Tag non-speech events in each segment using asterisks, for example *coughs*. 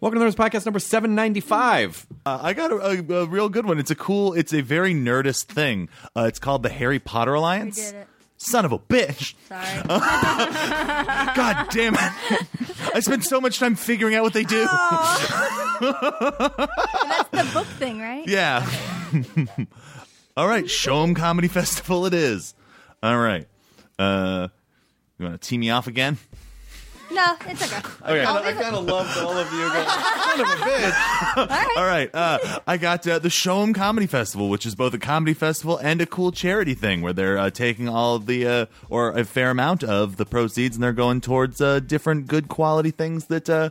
Welcome to the Nerdist Podcast number 795. Uh, I got a, a, a real good one. It's a cool, it's a very nerdist thing. Uh, it's called the Harry Potter Alliance. did it. Son of a bitch. Sorry. *laughs* God damn it. I spent so much time figuring out what they do. *laughs* That's the book thing, right? Yeah. *laughs* All right, Show 'em Comedy Festival it is. All right. Uh, you want to tee me off again? No, it's okay. Okay. I'll I leave it- kind of loved all of you. Going, *laughs* Son of a bitch. All right. Uh, I got uh, the Show 'em Comedy Festival, which is both a comedy festival and a cool charity thing where they're uh, taking all of the, uh, or a fair amount of the proceeds and they're going towards uh, different good quality things that uh,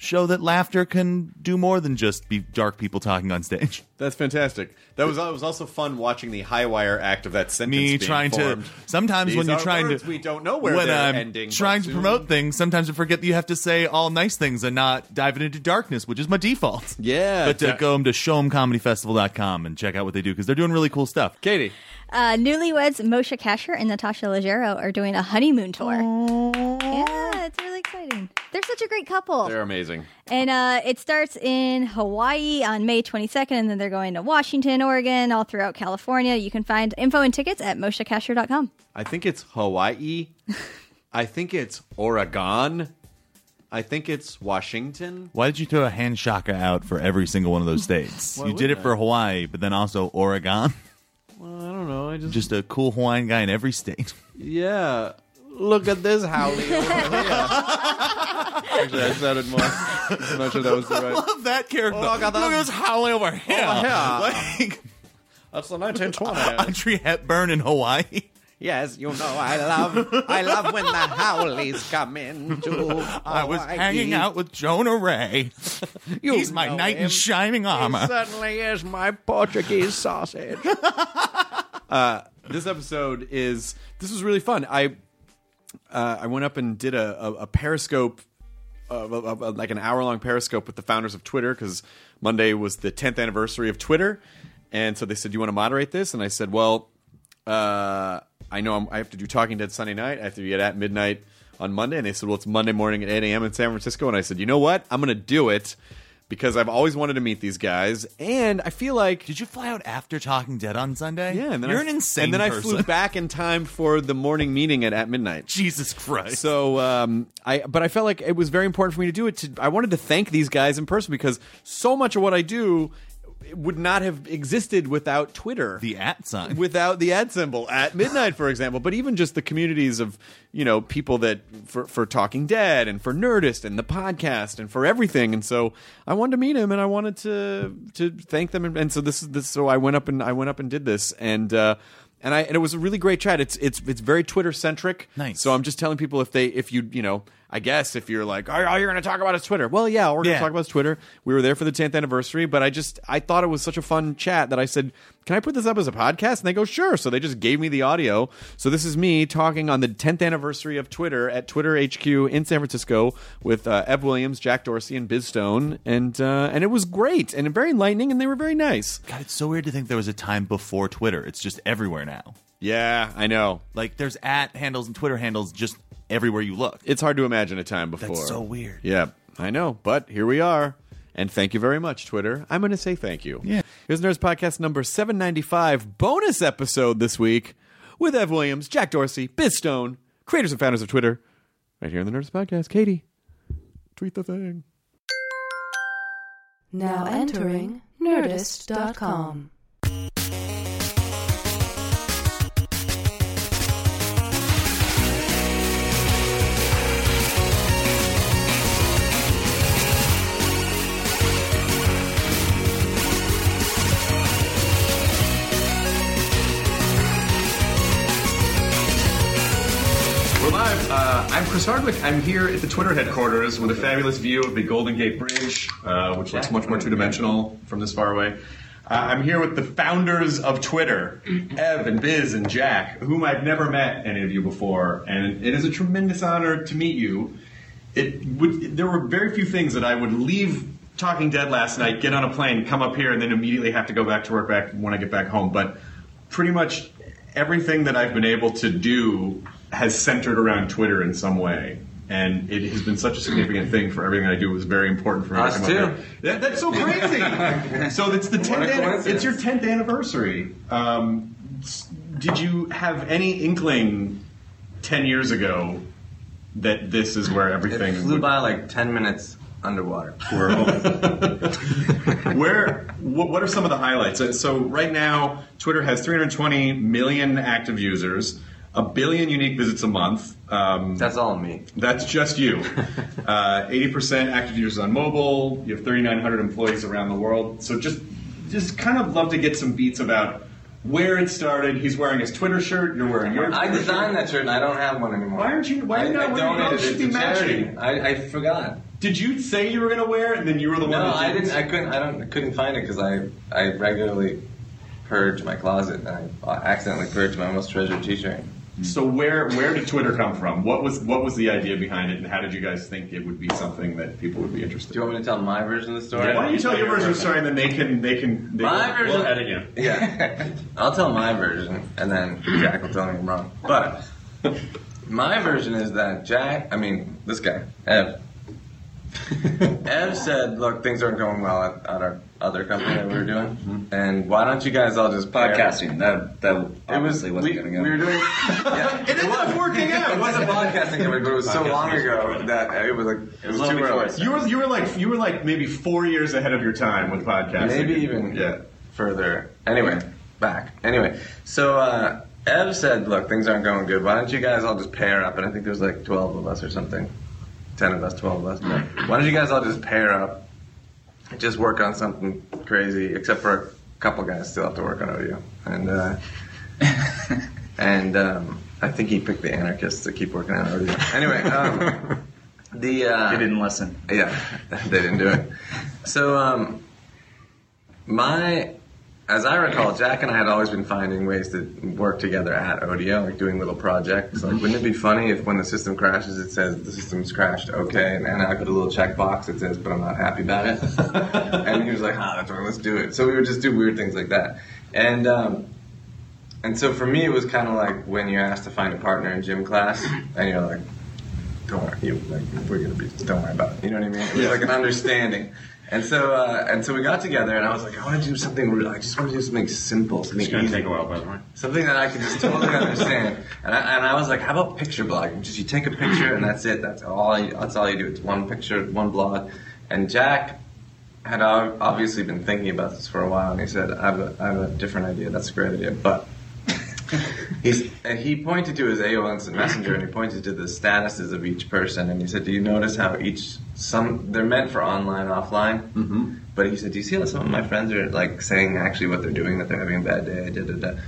show that laughter can do more than just be dark people talking on stage. *laughs* That's fantastic. That was, it was also fun watching the high wire act of that sentence. Me being trying formed. to sometimes These when you're are trying words to we don't know where when they're I'm ending. trying to soon- promote things sometimes I forget that you have to say all nice things and not diving into darkness which is my default *laughs* Yeah, but uh, ja- go to showemcomedyfestival.com and check out what they do because they're doing really cool stuff Katie. Uh, newlyweds Moshe Kasher and Natasha Leggero are doing a honeymoon tour. Yeah, it's really exciting. They're such a great couple. They're amazing. And uh, it starts in Hawaii on May 22nd, and then they're going to Washington, Oregon, all throughout California. You can find info and tickets at moshekasher.com. I think it's Hawaii. I think it's Oregon. I think it's Washington. why did you throw a hand shaka out for every single one of those states *laughs* you did it for Hawaii but then also Oregon Well, I don't know. I just, just a cool Hawaiian guy in every state yeah. Look at this haole over *laughs* here. Actually, I sounded more. I'm not sure that was the right. love that character Oh, I got that. look at this howling over here Over here. like That's the 1920s. *laughs* Audrey Hepburn in Hawaii yes, you know I love. I love when the haoles come into. *laughs* I was hanging out with Jonah Ray. You He's my know knight in him. shining armor. He certainly is my Portuguese sausage. uh, this episode is this was really fun. I uh, I went up and did a, a, a Periscope, uh, a- like an hour long Periscope with the founders of Twitter because Monday was the 10th anniversary of Twitter, and so they said, "Do you want to moderate this?" And I said, "Well, uh, I know I'm, I have to do Talking Dead Sunday night. I have to be at, at midnight on Monday." And they said, "Well, it's Monday morning at 8 a.m. in San Francisco." And I said, "You know what? I'm going to do it." Because I've always wanted to meet these guys, and I feel like Did you fly out after Talking Dead on Sunday? yeah, and then you're I, an insane And then I person. flew back in time for the morning meeting at at midnight. Jesus Christ. So um, I, but I felt like it was very important for me to do it. To, I wanted to thank these guys in person because so much of what I do would not have existed without Twitter. the at sign. without the ad symbol at midnight, for example, but even just the communities of you know people that for for Talking Dead and for Nerdist and the podcast and for everything, and so I wanted to meet him and I wanted to to thank them, and, and so this is this. So I went up and I went up and did this, and uh, and I and it was a really great chat. It's it's it's very Twitter centric. Nice. So I'm just telling people if they if you you know. I guess if you're like, oh, all you're going to talk about is Twitter. Well, yeah, we're going to Yeah. talk about Twitter. We were there for the 10th anniversary, but I just I thought it was such a fun chat that I said, "Can I put this up as a podcast?" And they go, "Sure." So they just gave me the audio. So this is me talking on the 10th anniversary of Twitter at Twitter HQ in San Francisco with uh, Ev Williams, Jack Dorsey, and Biz Stone, and uh, and it was great and very enlightening, and they were very nice. God, it's so weird to think there was a time before Twitter. It's just everywhere now. Yeah, I know. Like there's at handles and Twitter handles just everywhere you look. It's hard to imagine a time before. That's so weird. Yeah, I know, but here we are. And thank you very much, Twitter. I'm going to say thank you. Yeah. Here's Nerdist Podcast number 795, bonus episode this week with Ev Williams, Jack Dorsey, Biz Stone, creators and founders of Twitter. Right here on the Nerdist Podcast. Katie, tweet the thing. Now entering Nerdist.com. We're live. Uh, I'm Chris Hardwick. I'm here at the Twitter headquarters with a fabulous view of the Golden Gate Bridge, uh, which looks much more two dimensional from this far away. Uh, I'm here with the founders of Twitter, Ev and Biz and Jack, whom I've never met any of you before, and it is a tremendous honor to meet you. It would. There were very few things that I would leave Talking Dead last night, get on a plane, come up here, and then immediately have to go back to work back when I get back home. But pretty much everything that I've been able to do has centered around Twitter in some way. And it has been such a significant thing for everything I do. It was very important for me Us to come too. up here. That, that's so crazy. *laughs* so it's the tenth. An, it's your tenth anniversary. Um, did you have any inkling ten years ago that this is where everything It flew would- by like 10 minutes underwater. *laughs* Where what, what are some of the highlights? So right now, Twitter has 320 million active users, a billion unique visits a month. Um, That's all me. that's just you. *laughs* Uh, 80% active users on mobile. You have 3,900 employees around the world. So just just kind of love to get some beats about where it started. He's wearing his Twitter shirt. You're wearing your. I Twitter designed shirt. that shirt and I don't have one anymore. Why aren't you- why are you not I wearing it? It should be charity. matching. I, I forgot. Did you say you were going to wear it, and then you were the one? No, I didn't. I couldn't. I don't. I couldn't find it because I I regularly purge my closet and I accidentally purged my most treasured T-shirt. Hmm. So where where did Twitter come from? What was what was the idea behind it, and how did you guys think it would be something that people would be interested? Do you want me to tell my version of the story? Yeah, Why don't you tell your version of the story, and then they can they can. They My can- version. We'll edit you. Yeah, *laughs* I'll tell my version, and then Jack will tell me I'm wrong. But my version is that Jack, I mean this guy, Ev. *laughs* Ev said, "Look, things aren't going well at, at our other company that we were doing, and why don't you guys all just pair- podcasting. That that It was obviously wasn't we, going to go. we were doing. *laughs* Yeah, It ended up working out. it wasn't podcasting, company, but it was so long ago that it was like it was long too before early. You were you were like you were like maybe four years ahead of your time with podcasting. Maybe even yeah. further. Anyway, back. Anyway, so uh, Ev said, "Look, things aren't going good. Why don't you guys all just pair up?" And I think there's like 12 of us or something, 10 of us, 12 of us. Why don't you guys all just pair up, and just work on something crazy? Except for a couple guys still have to work on audio, and uh, *laughs* and um, I think he picked the anarchists to keep working on audio. Anyway, um, *laughs* the uh, They didn't listen. yeah, *laughs* they didn't do it. So, um, my, as I recall, Jack and I had always been finding ways to work together at Odeo, like doing little projects. Like, wouldn't it be funny if when the system crashes, it says the system's crashed, okay, and, and I put a little checkbox that says, but I'm not happy about it. *laughs* and he was like, ah, that's right, let's do it. So we would just do weird things like that. And, um, and so for me, it was kind of like when you're asked to find a partner in gym class, and you're like, don't worry, you, like, we're gonna be, don't worry about it. You know what I mean? It was like an understanding. And so, uh, and so we got together, and I was like, I want to do something. Real, I just want to do something simple, something It's easy, take a while, by the way. something that I can just totally understand. And I, and I was like, how about picture blogging? Just you take a picture, and that's it. That's all. You, that's all you do. It's one picture, one blog. And Jack had obviously been thinking about this for a while, and he said, I have a, I have a different idea. That's a great idea, but He's, and he pointed to his AOL Instant Messenger and he pointed to the statuses of each person and he said, "Do you notice how each some they're meant for online, offline? Mm-hmm. But he said, "Do you see how some of my friends are like saying actually what they're doing that they're having a bad day?" Da, da, da.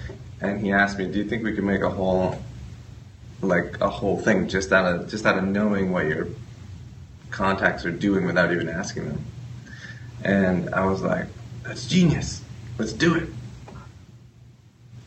And he asked me, "Do you think we could make a whole like a whole thing just out of just out of knowing what your contacts are doing without even asking them?" And I was like, "That's genius. Let's do it."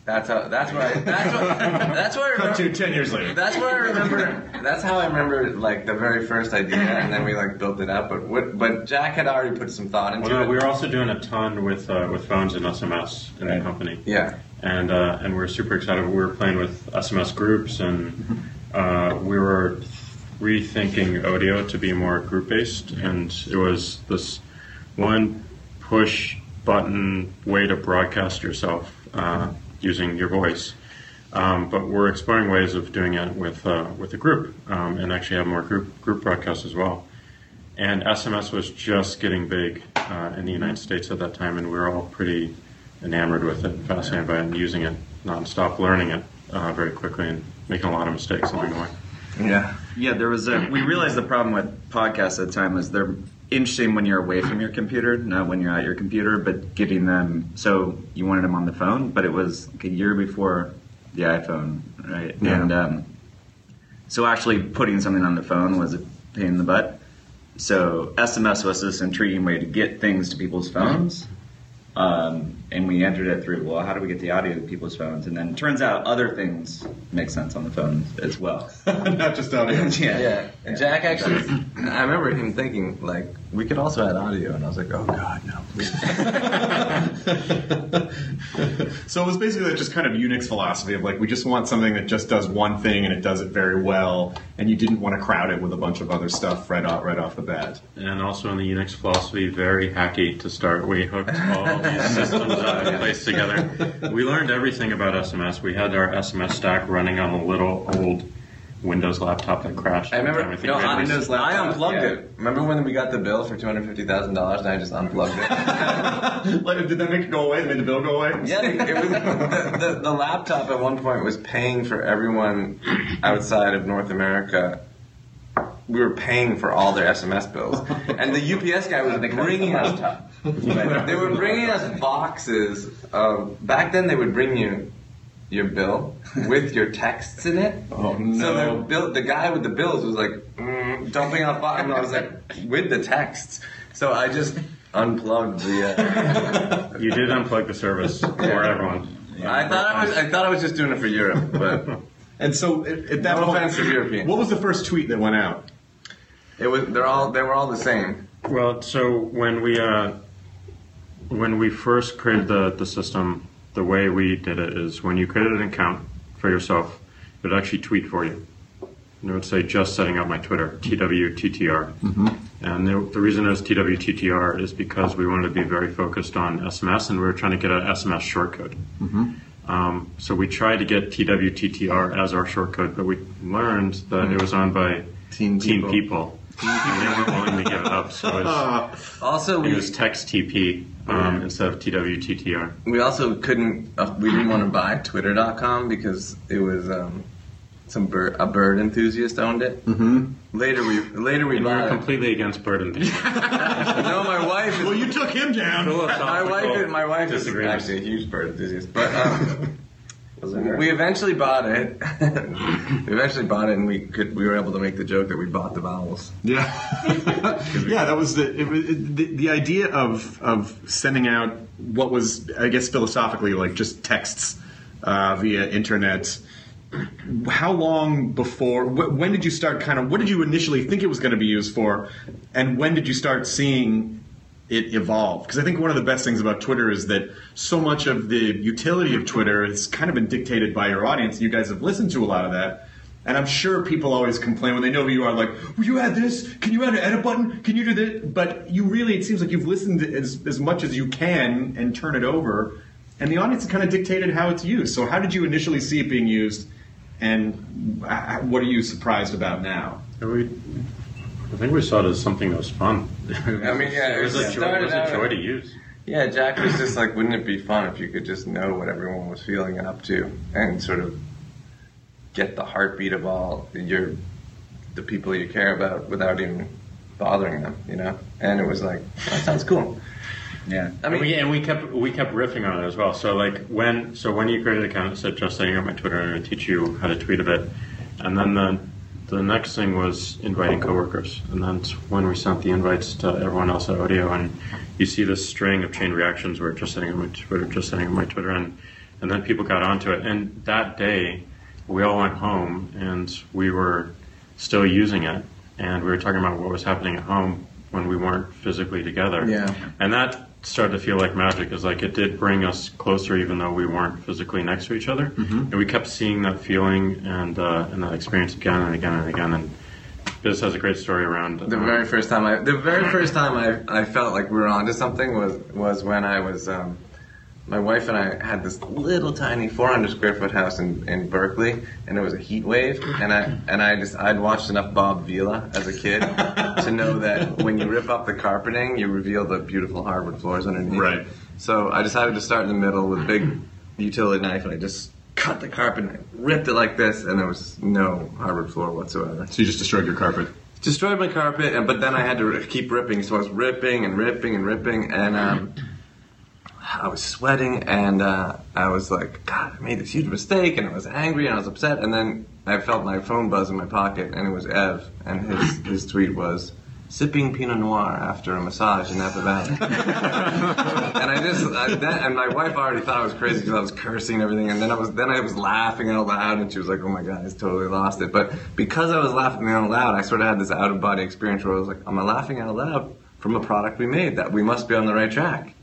That's how. That's why. *laughs* That's what. That's what I Cut remember. to ten years later. That's what I remember. That's how I remember like the very first idea, and then we like built it up. But what? But Jack had already put some thought into Well, it. we were also doing a ton with uh, with phones and SMS in the company. yeah. and uh, and we are super excited. We were playing with SMS groups, and *laughs* uh, we were rethinking audio to be more group based, and it was this one push button way to broadcast yourself uh, using your voice. Um, but we're exploring ways of doing it with uh, with a group, um, and actually have more group group broadcasts as well. And SMS was just getting big. uh, in the United States at that time, and we were all pretty enamored with it, fascinated by it, and using it nonstop, learning it uh, very quickly, and making a lot of mistakes along the way. Yeah. Yeah, there was a. We realized the problem with podcasts at the time was they're interesting when you're away from your computer, not when you're at your computer, but getting them. So you wanted them on the phone, but it was like a year before the iPhone, right? Yeah. And um, so actually putting something on the phone was a pain in the butt. So SMS was this intriguing way to get things to people's phones. Um, and we entered it through, well, how do we get the audio to people's phones? And then it turns out other things make sense on the phone as well. *laughs* Not just audio. yeah. Yeah, and Jack actually, I remember him thinking like we could also add audio, and I was like, oh god, no, *laughs* so it was basically just kind of Unix philosophy of like we just want something that just does one thing and it does it very well, and you didn't want to crowd it with a bunch of other stuff right off right off the bat. And also in the Unix philosophy, very hacky to start. We hooked all these *laughs* systems up in place together. We learned everything about SMS. We had our SMS stack running on a little old Windows laptop that crashed. I remember, every time you know, we had I, unplugged yeah. it. Remember when we got the bill for two hundred fifty thousand dollars, and I just unplugged it. *laughs* like, did that make it go away? Did it made the bill go away? Yeah, it was the, the, the laptop at one point was paying for everyone outside of North America. We were paying for all their SMS bills, *laughs* and the UPS guy was bringing us. *laughs* They were bringing us boxes of. Back then, they would bring you your bill with your texts in it. Oh So no! the bill, the guy with the bills was like mm, dumping on box, and I was like with the texts. So I just unplugged the. Uh, *laughs* You did unplug the service for everyone. I thought I was. I thought I was just doing it for Europe, but. and so at, at that No point, offense to Europeans. what was the first tweet that went out? It was. They're all. They were all the same. Well, so when we uh, when we first created the, the system, the way we did it is when you created an account for yourself, it would actually tweet for you. And it would say just setting up my Twitter, TWTTR. And the, the reason it was TWTTR is because we wanted to be very focused on SMS and we were trying to get an SMS shortcode. Um, so we tried to get TWTTR as our shortcode, but we learned that it was owned by Teen Teen People. People. And they weren't willing to give it up. So it was, *laughs* Also, it we was text TP um, instead of TWTTR. we also couldn't. Uh, we didn't want to buy Twitter.com because it was um, some bird. A bird enthusiast owned it. Mm-hmm. Later we. Later we And we were bought. it. completely against burden. *laughs* no, my wife. Is, Well, you took him down. my wife. Is, my wife is disagreements. actually a huge bird enthusiast, but. Um, We eventually bought it. *laughs* we eventually bought it, and we could. We were able to make the joke that we bought the vowels. Yeah, *laughs* yeah. That was the it was the, the idea of of sending out what was I guess philosophically like just texts uh, via internet. How long before? Wh- when did you start? Kind of. What did you initially think it was going to be used for, and when did you start seeing? It evolve because I think one of the best things about Twitter is that so much of the utility of Twitter has kind of been dictated by your audience. You guys have listened to a lot of that, and I'm sure people always complain when they know who you are, like, "Will you add this? Can you add an edit button? Can you do this?" But you really, it seems like you've listened as, as much as you can and turn it over, and the audience kind of dictated how it's used. So, how did you initially see it being used, and uh, what are you surprised about now? And we, I think we saw it as something that was fun. I mean, yeah, it was, it a joy, it was a joy to use. Yeah, Jack was just like, wouldn't it be fun if you could just know what everyone was feeling and up to, and sort of get the heartbeat of all your the people you care about without even bothering them, you know? And it was like, that sounds cool. Yeah. I and mean, we and we kept we kept riffing on it as well. So like when so when you created an account, it said just setting up my Twitter and I teach you how to tweet a bit, and then the the next thing was inviting coworkers, and then when we sent the invites to everyone else at Odeo, and you see this string of chain reactions where just setting up my Twitter, just setting up my Twitter, and and then people got onto it, and that day we all went home and we were still using it, and we were talking about what was happening at home when we weren't physically together. Yeah. And that started to feel like magic, is like it did bring us closer, even though we weren't physically next to each other. Mm-hmm. And we kept seeing that feeling and uh, and that experience again and again and again. And Biz has a great story around the uh, very first time I, the very *laughs* first time I, I felt like we were onto something was was when I was um, my wife and I had this little tiny 400 square foot house in, in Berkeley, and it was a heat wave. And I and I just I'd watched enough Bob Vila as a kid to know that when you rip up the carpeting, you reveal the beautiful hardwood floors underneath. Right. So I decided to start in the middle with a big utility knife, and I just cut the carpet, and I ripped it like this, and there was no hardwood floor whatsoever. So you just destroyed your carpet. Destroyed my carpet, and but then I had to keep ripping, so I was ripping and ripping and ripping, and um, I was sweating, and uh, I was like, God, I made this huge mistake, and I was angry, and I was upset, and then I felt my phone buzz in my pocket, and it was Ev, and his *laughs* his tweet was. Sipping Pinot Noir after a massage in Napa Valley, *laughs* and I just, I, then, and my wife already thought I was crazy because I was cursing and everything, and then I was, then I was laughing out loud, and she was like, "Oh my god, he's totally lost it." But because I was laughing out loud, I sort of had this out of body experience where I was like, am "I'm laughing out loud from a product we made that we must be on the right track."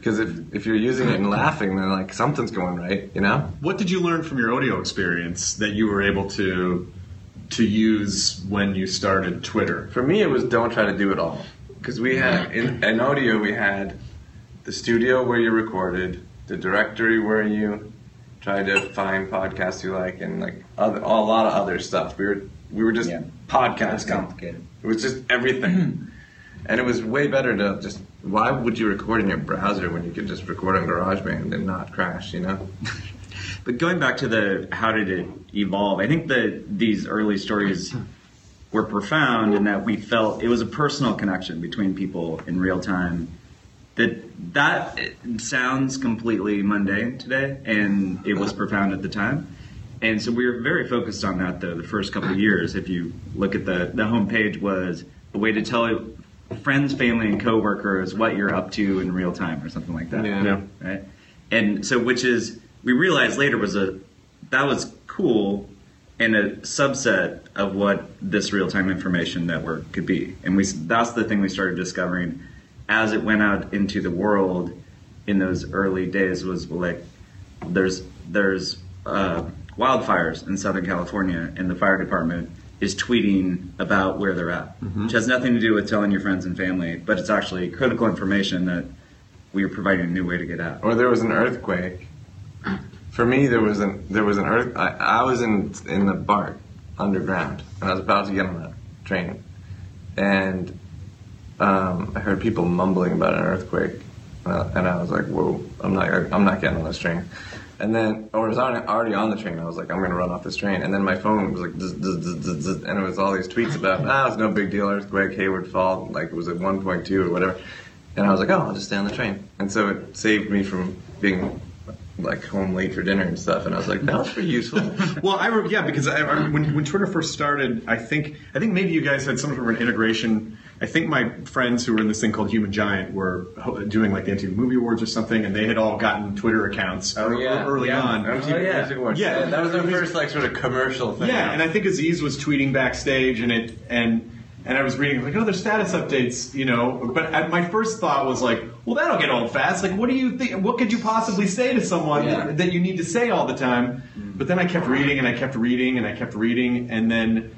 Because if if you're using it and laughing, then like something's going right, you know. What did you learn from your Odeo experience that you were able to to use when you started Twitter? For me, it was don't try to do it all. Because we had, in, in Odeo, we had the studio where you recorded, the directory where you tried to find podcasts you like, and like other, a lot of other stuff. We were we were just podcasting. complicated. It was just everything. *clears throat* and it was way better to just. Why would you record in your browser when you could just record on GarageBand and not crash? You know. *laughs* But going back to the how did it evolve? I think that these early stories were profound in that we felt it was a personal connection between people in real time. That that sounds completely mundane today, and it was profound at the time. And so we were very focused on that though the first couple years. If you look at the the homepage was a way to tell friends, family, and coworkers what you're up to in real time or something like that Yeah. Yeah. right? And so, which is we realized later was a that was cool and a subset of what this real time information network could be. And we that's the thing we started discovering as it went out into the world in those early days was like there's there's uh, wildfires in Southern California, and the fire department is tweeting about where they're at, which has nothing to do with telling your friends and family, but it's actually critical information that we are providing a new way to get out. or there was an earthquake. For me, there was an there was an earth. I, I was in in the BART underground, and I was about to get on a train, and um, I heard people mumbling about an earthquake, uh, and I was like, "Whoa, I'm not I'm not getting on this train." And then, or was already on the train. I was like, "I'm gonna run off this train." And then my phone was like, and it was all these tweets about, *laughs* "Ah, it's no big deal, earthquake, Hayward fault, like it was at 1.2 or whatever." And I was like, "Oh, I'll just stay on the train." And so it saved me from being like home late for dinner and stuff. And I was like, "That was pretty useful." *laughs* Well, I re- yeah, because I, I, when when Twitter first started, I think I think maybe you guys had some sort of an integration. I think my friends who were in this thing called Human Giant were doing like the MTV Movie Awards or something, and they had all gotten Twitter accounts Oh yeah, early yeah. on. MTV yeah. Music Awards. Yeah. that was our first like sort of commercial thing. Yeah, and I think Aziz was tweeting backstage, and it and and I was reading like, oh, there's status updates, you know. But I, my first thought was like, well, that'll get old fast. Like, what do you think? What could you possibly say to someone Yeah. that, that you need to say all the time? Mm-hmm. But then I kept reading, and I kept reading, and I kept reading, and then.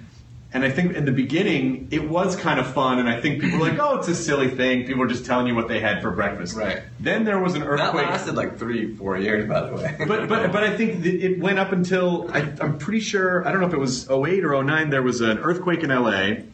And I think in the beginning it was kind of fun, and I think people were like, *laughs* "Oh, it's a silly thing." People were just telling you what they had for breakfast. Right. Then there was an earthquake. that lasted like three, four years, by the way. *laughs* but but but I think it went up until I, I'm pretty sure I don't know if it was 08 or 09. There was an earthquake in LA,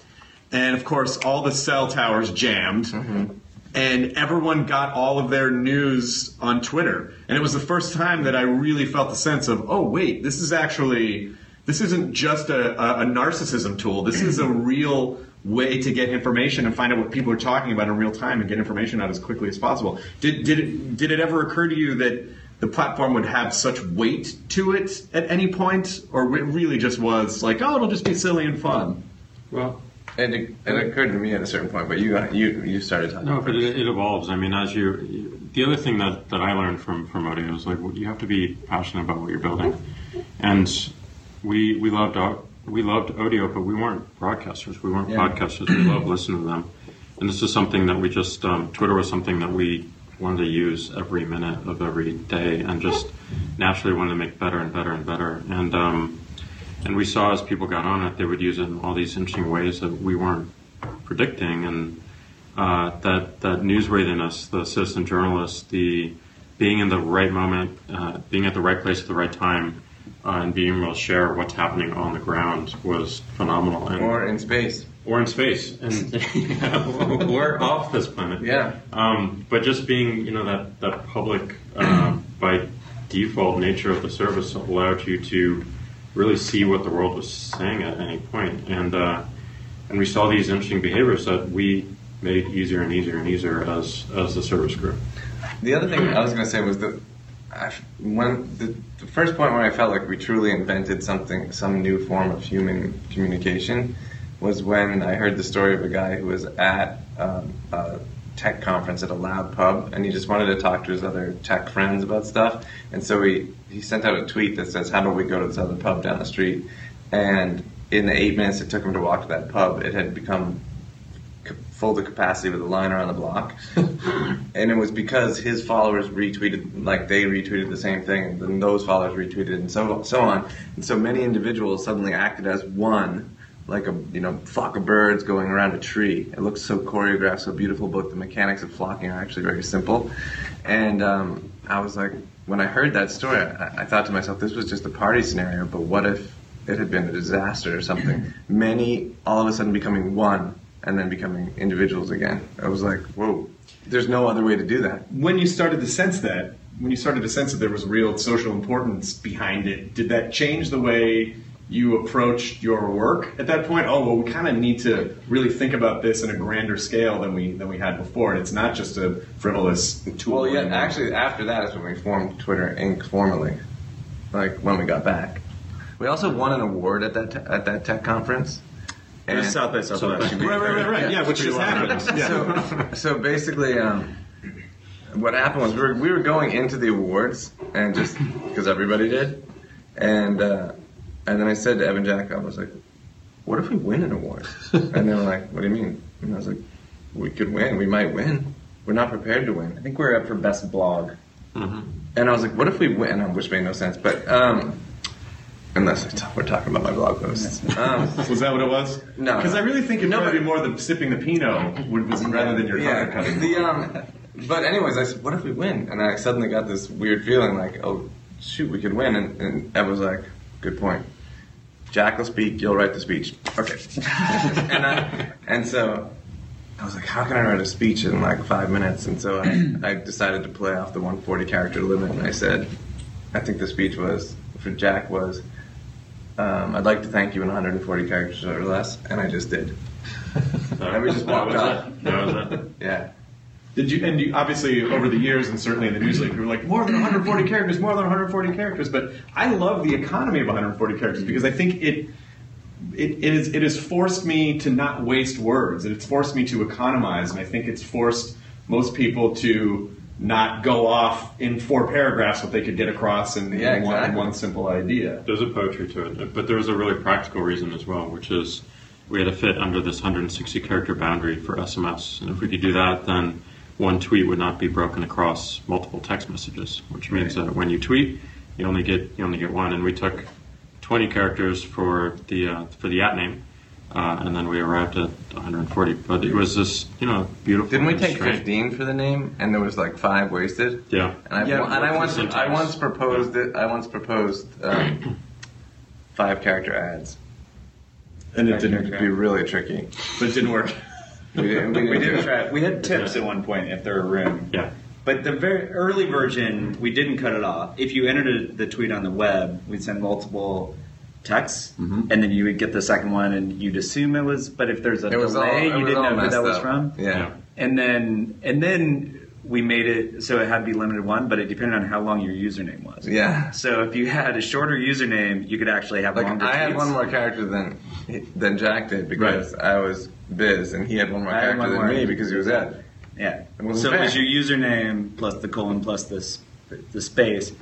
and of course all the cell towers jammed, mm-hmm. and everyone got all of their news on Twitter. And it was the first time that I really felt the sense of oh wait, this is actually this isn't just a, a, a narcissism tool. This is a real way to get information and find out what people are talking about in real time and get information out as quickly as possible. Did did it did it ever occur to you that the platform would have such weight to it at any point, or it really just was like, oh, it'll just be silly and fun? Well, it, it occurred to me at a certain point, but you got you you started talking. No, but it, it evolves. I mean, as you, you- the other thing that, that I learned from from Odeo is like you have to be passionate about what you're building, and we we loved we loved audio, but we weren't broadcasters. We weren't Yeah. podcasters. We loved listening to them, and this is something that we just um, Twitter was something that we wanted to use every minute of every day, and just naturally wanted to make better and better and better, and. Um, and we saw as people got on it, they would use it in all these interesting ways that we weren't predicting, and uh, that that newsworthiness, the citizen journalist, the being in the right moment, uh, being at the right place at the right time, uh, and being able to share what's happening on the ground was phenomenal. And, Or in space. or in space, and yeah, *laughs* or off this planet. Yeah. Um, but just being, you know, that that public uh, by default nature of the service allowed you to really see what the world was saying at any point, and uh, and we saw these interesting behaviors that we made easier and easier and easier as as the service grew. The other thing I was going to say was that I, when the, the first point where I felt like we truly invented something, some new form of human communication, was when I heard the story of a guy who was at um, a tech conference at a loud pub, and he just wanted to talk to his other tech friends about stuff, and so he he sent out a tweet that says, "How about we go to this other pub down the street?" And in the eight minutes it took him to walk to that pub, it had become full the capacity with a line around the block. *laughs* and it was because his followers retweeted, like they retweeted the same thing, and then those followers retweeted, and so so on. And so many individuals suddenly acted as one, like a you know flock of birds going around a tree. It looks so choreographed, so beautiful. But the mechanics of flocking are actually very simple. And um, I was like, when I heard that story, I, I thought to myself, this was just a party scenario. But what if it had been a disaster or something? *clears throat* Many all of a sudden becoming one and then becoming individuals again. I was like, whoa, there's no other way to do that. when you started to sense that, when you started to sense that there was real social importance behind it, did that change the way you approached your work at that point? Oh, well, we kind of need to really think about this in a grander scale than we than we had before, and it's not just a frivolous tool. Well, yeah, anymore. actually, after that is when we formed Twitter Inc. formally, like when we got back. We also won an award at that te- at that tech conference. It was South by Southwest. right, right, right, right. Yeah, which just happened. Yeah. So, so basically, um, what happened was we were, we were going into the awards, and just because everybody did, and uh, and then I said to Evan Jack, I was like, "What if we win an award?" and they were like, "What do you mean?" And I was like, "We could win. We might win. We're not prepared to win." I think we're up for best blog. And I was like, "What if we win?" Which made no sense, but um, unless we talk- we're talking about my blog posts. Um, *laughs* Was that what it was? No. because I really think it'd No, probably be more the sipping the Pinot would, was rather than your yeah. color cutting. The um, but anyways, I said, "What if we win?" And I suddenly got this weird feeling like, "Oh, shoot, we could win." And, and Ev was like, "Good point." Jack will speak. You'll write the speech. Okay. *laughs* and I, and so I was like, "How can I write a speech in like five minutes?" And so I, I decided to play off the 140 character limit. And I said, "I think the speech was for Jack was." Um, I'd like to thank you in 140 characters or less, and I just did. *laughs* And we just That walked off. That was it. Yeah. Did you? And you, obviously, over the years, and certainly in the news league, we were like more than 140 characters, more than 140 characters. But I love the economy of 140 characters because I think it. It, it, is, it has forced me to not waste words. and It's forced me to economize, and I think it's forced most people to not go off in four paragraphs what they could get across in, in Yeah, one, exactly. one simple idea. There's a poetry to it, but there's a really practical reason as well, which is we had to fit under this 160 character boundary for SMS, and if we could do that, then one tweet would not be broken across multiple text messages, which means that when you tweet, you only get you only get one. And we took 20 characters for the uh, for the at name, uh, and then we arrived at 140. But it was this you know beautiful. Didn't we take constraint. 15 for the name, and there was like five wasted? Yeah. And I, Yeah, and I once, the I once proposed it. I once proposed um, *coughs* five character ads. And it It didn't would be really tricky. but it didn't work. We didn't, we *laughs* We didn't do did it. try. We had tips at one point if there were room. Yeah. But the very early version, we didn't cut it off. If you entered a, the tweet on the web, we'd send multiple texts, Mm-hmm. and then you would get the second one, and you'd assume it was. But if there's a It was all- delay, you didn't know who messed that was from. Yeah. And then and then we made it so it had to be limited one, but it depended on how long your username was. Yeah. So if you had a shorter username, you could actually have Like longer. I had one more character than than Jack did because I was Biz, and he had one more I character one than more. me because he was Ev. Yeah. It so fair. it was your username plus the colon plus this the space.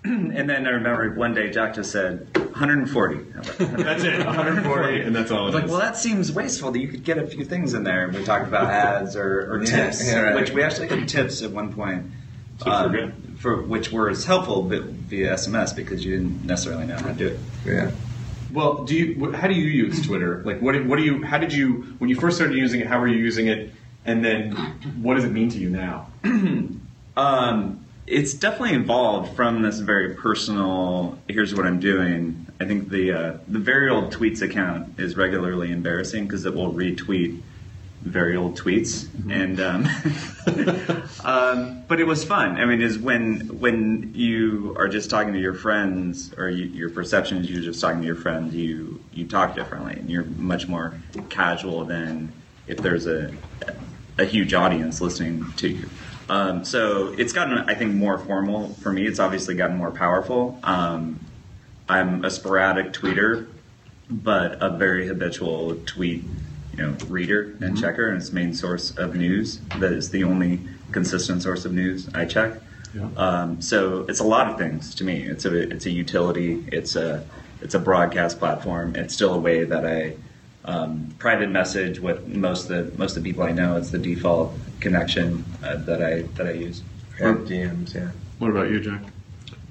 *clears throat* and then I remember one day Jack just said 140. That's it, 140, and that's all I it like, is. well, that seems wasteful. That you could get a few things in there. We talked about ads or, or Yeah, tips, yeah, right. which we actually had tips at one point. So um, for which were as helpful vi- via SMS because you didn't necessarily know how to do it. Yeah. Well, do you? How do you use Twitter? Like, what? What do you? How did you? When you first started using it, how were you using it? And then, what does it mean to you now? *clears throat* Um, it's definitely evolved from this very personal. Here's what I'm doing. I think the uh, the very old tweets account is regularly embarrassing because it will retweet very old tweets, and um, *laughs* um, but it was fun. I mean, is when when you are just talking to your friends, or you, your perception is you're just talking to your friends, you you talk differently, and you're much more casual than if there's a a huge audience listening to you. Um, so it's gotten, I think, more formal for me. It's obviously gotten more powerful. Um, I'm a sporadic tweeter, but a very habitual tweet, you know, reader and checker, and it's main source of news. That is the only consistent source of news I check. Um, so it's a lot of things to me. It's a it's a utility. It's a it's a broadcast platform. It's still a way that I um, private message with most of the most of the people I know. It's the default connection uh, that I that I use. DMs, yeah. What about you, Jack?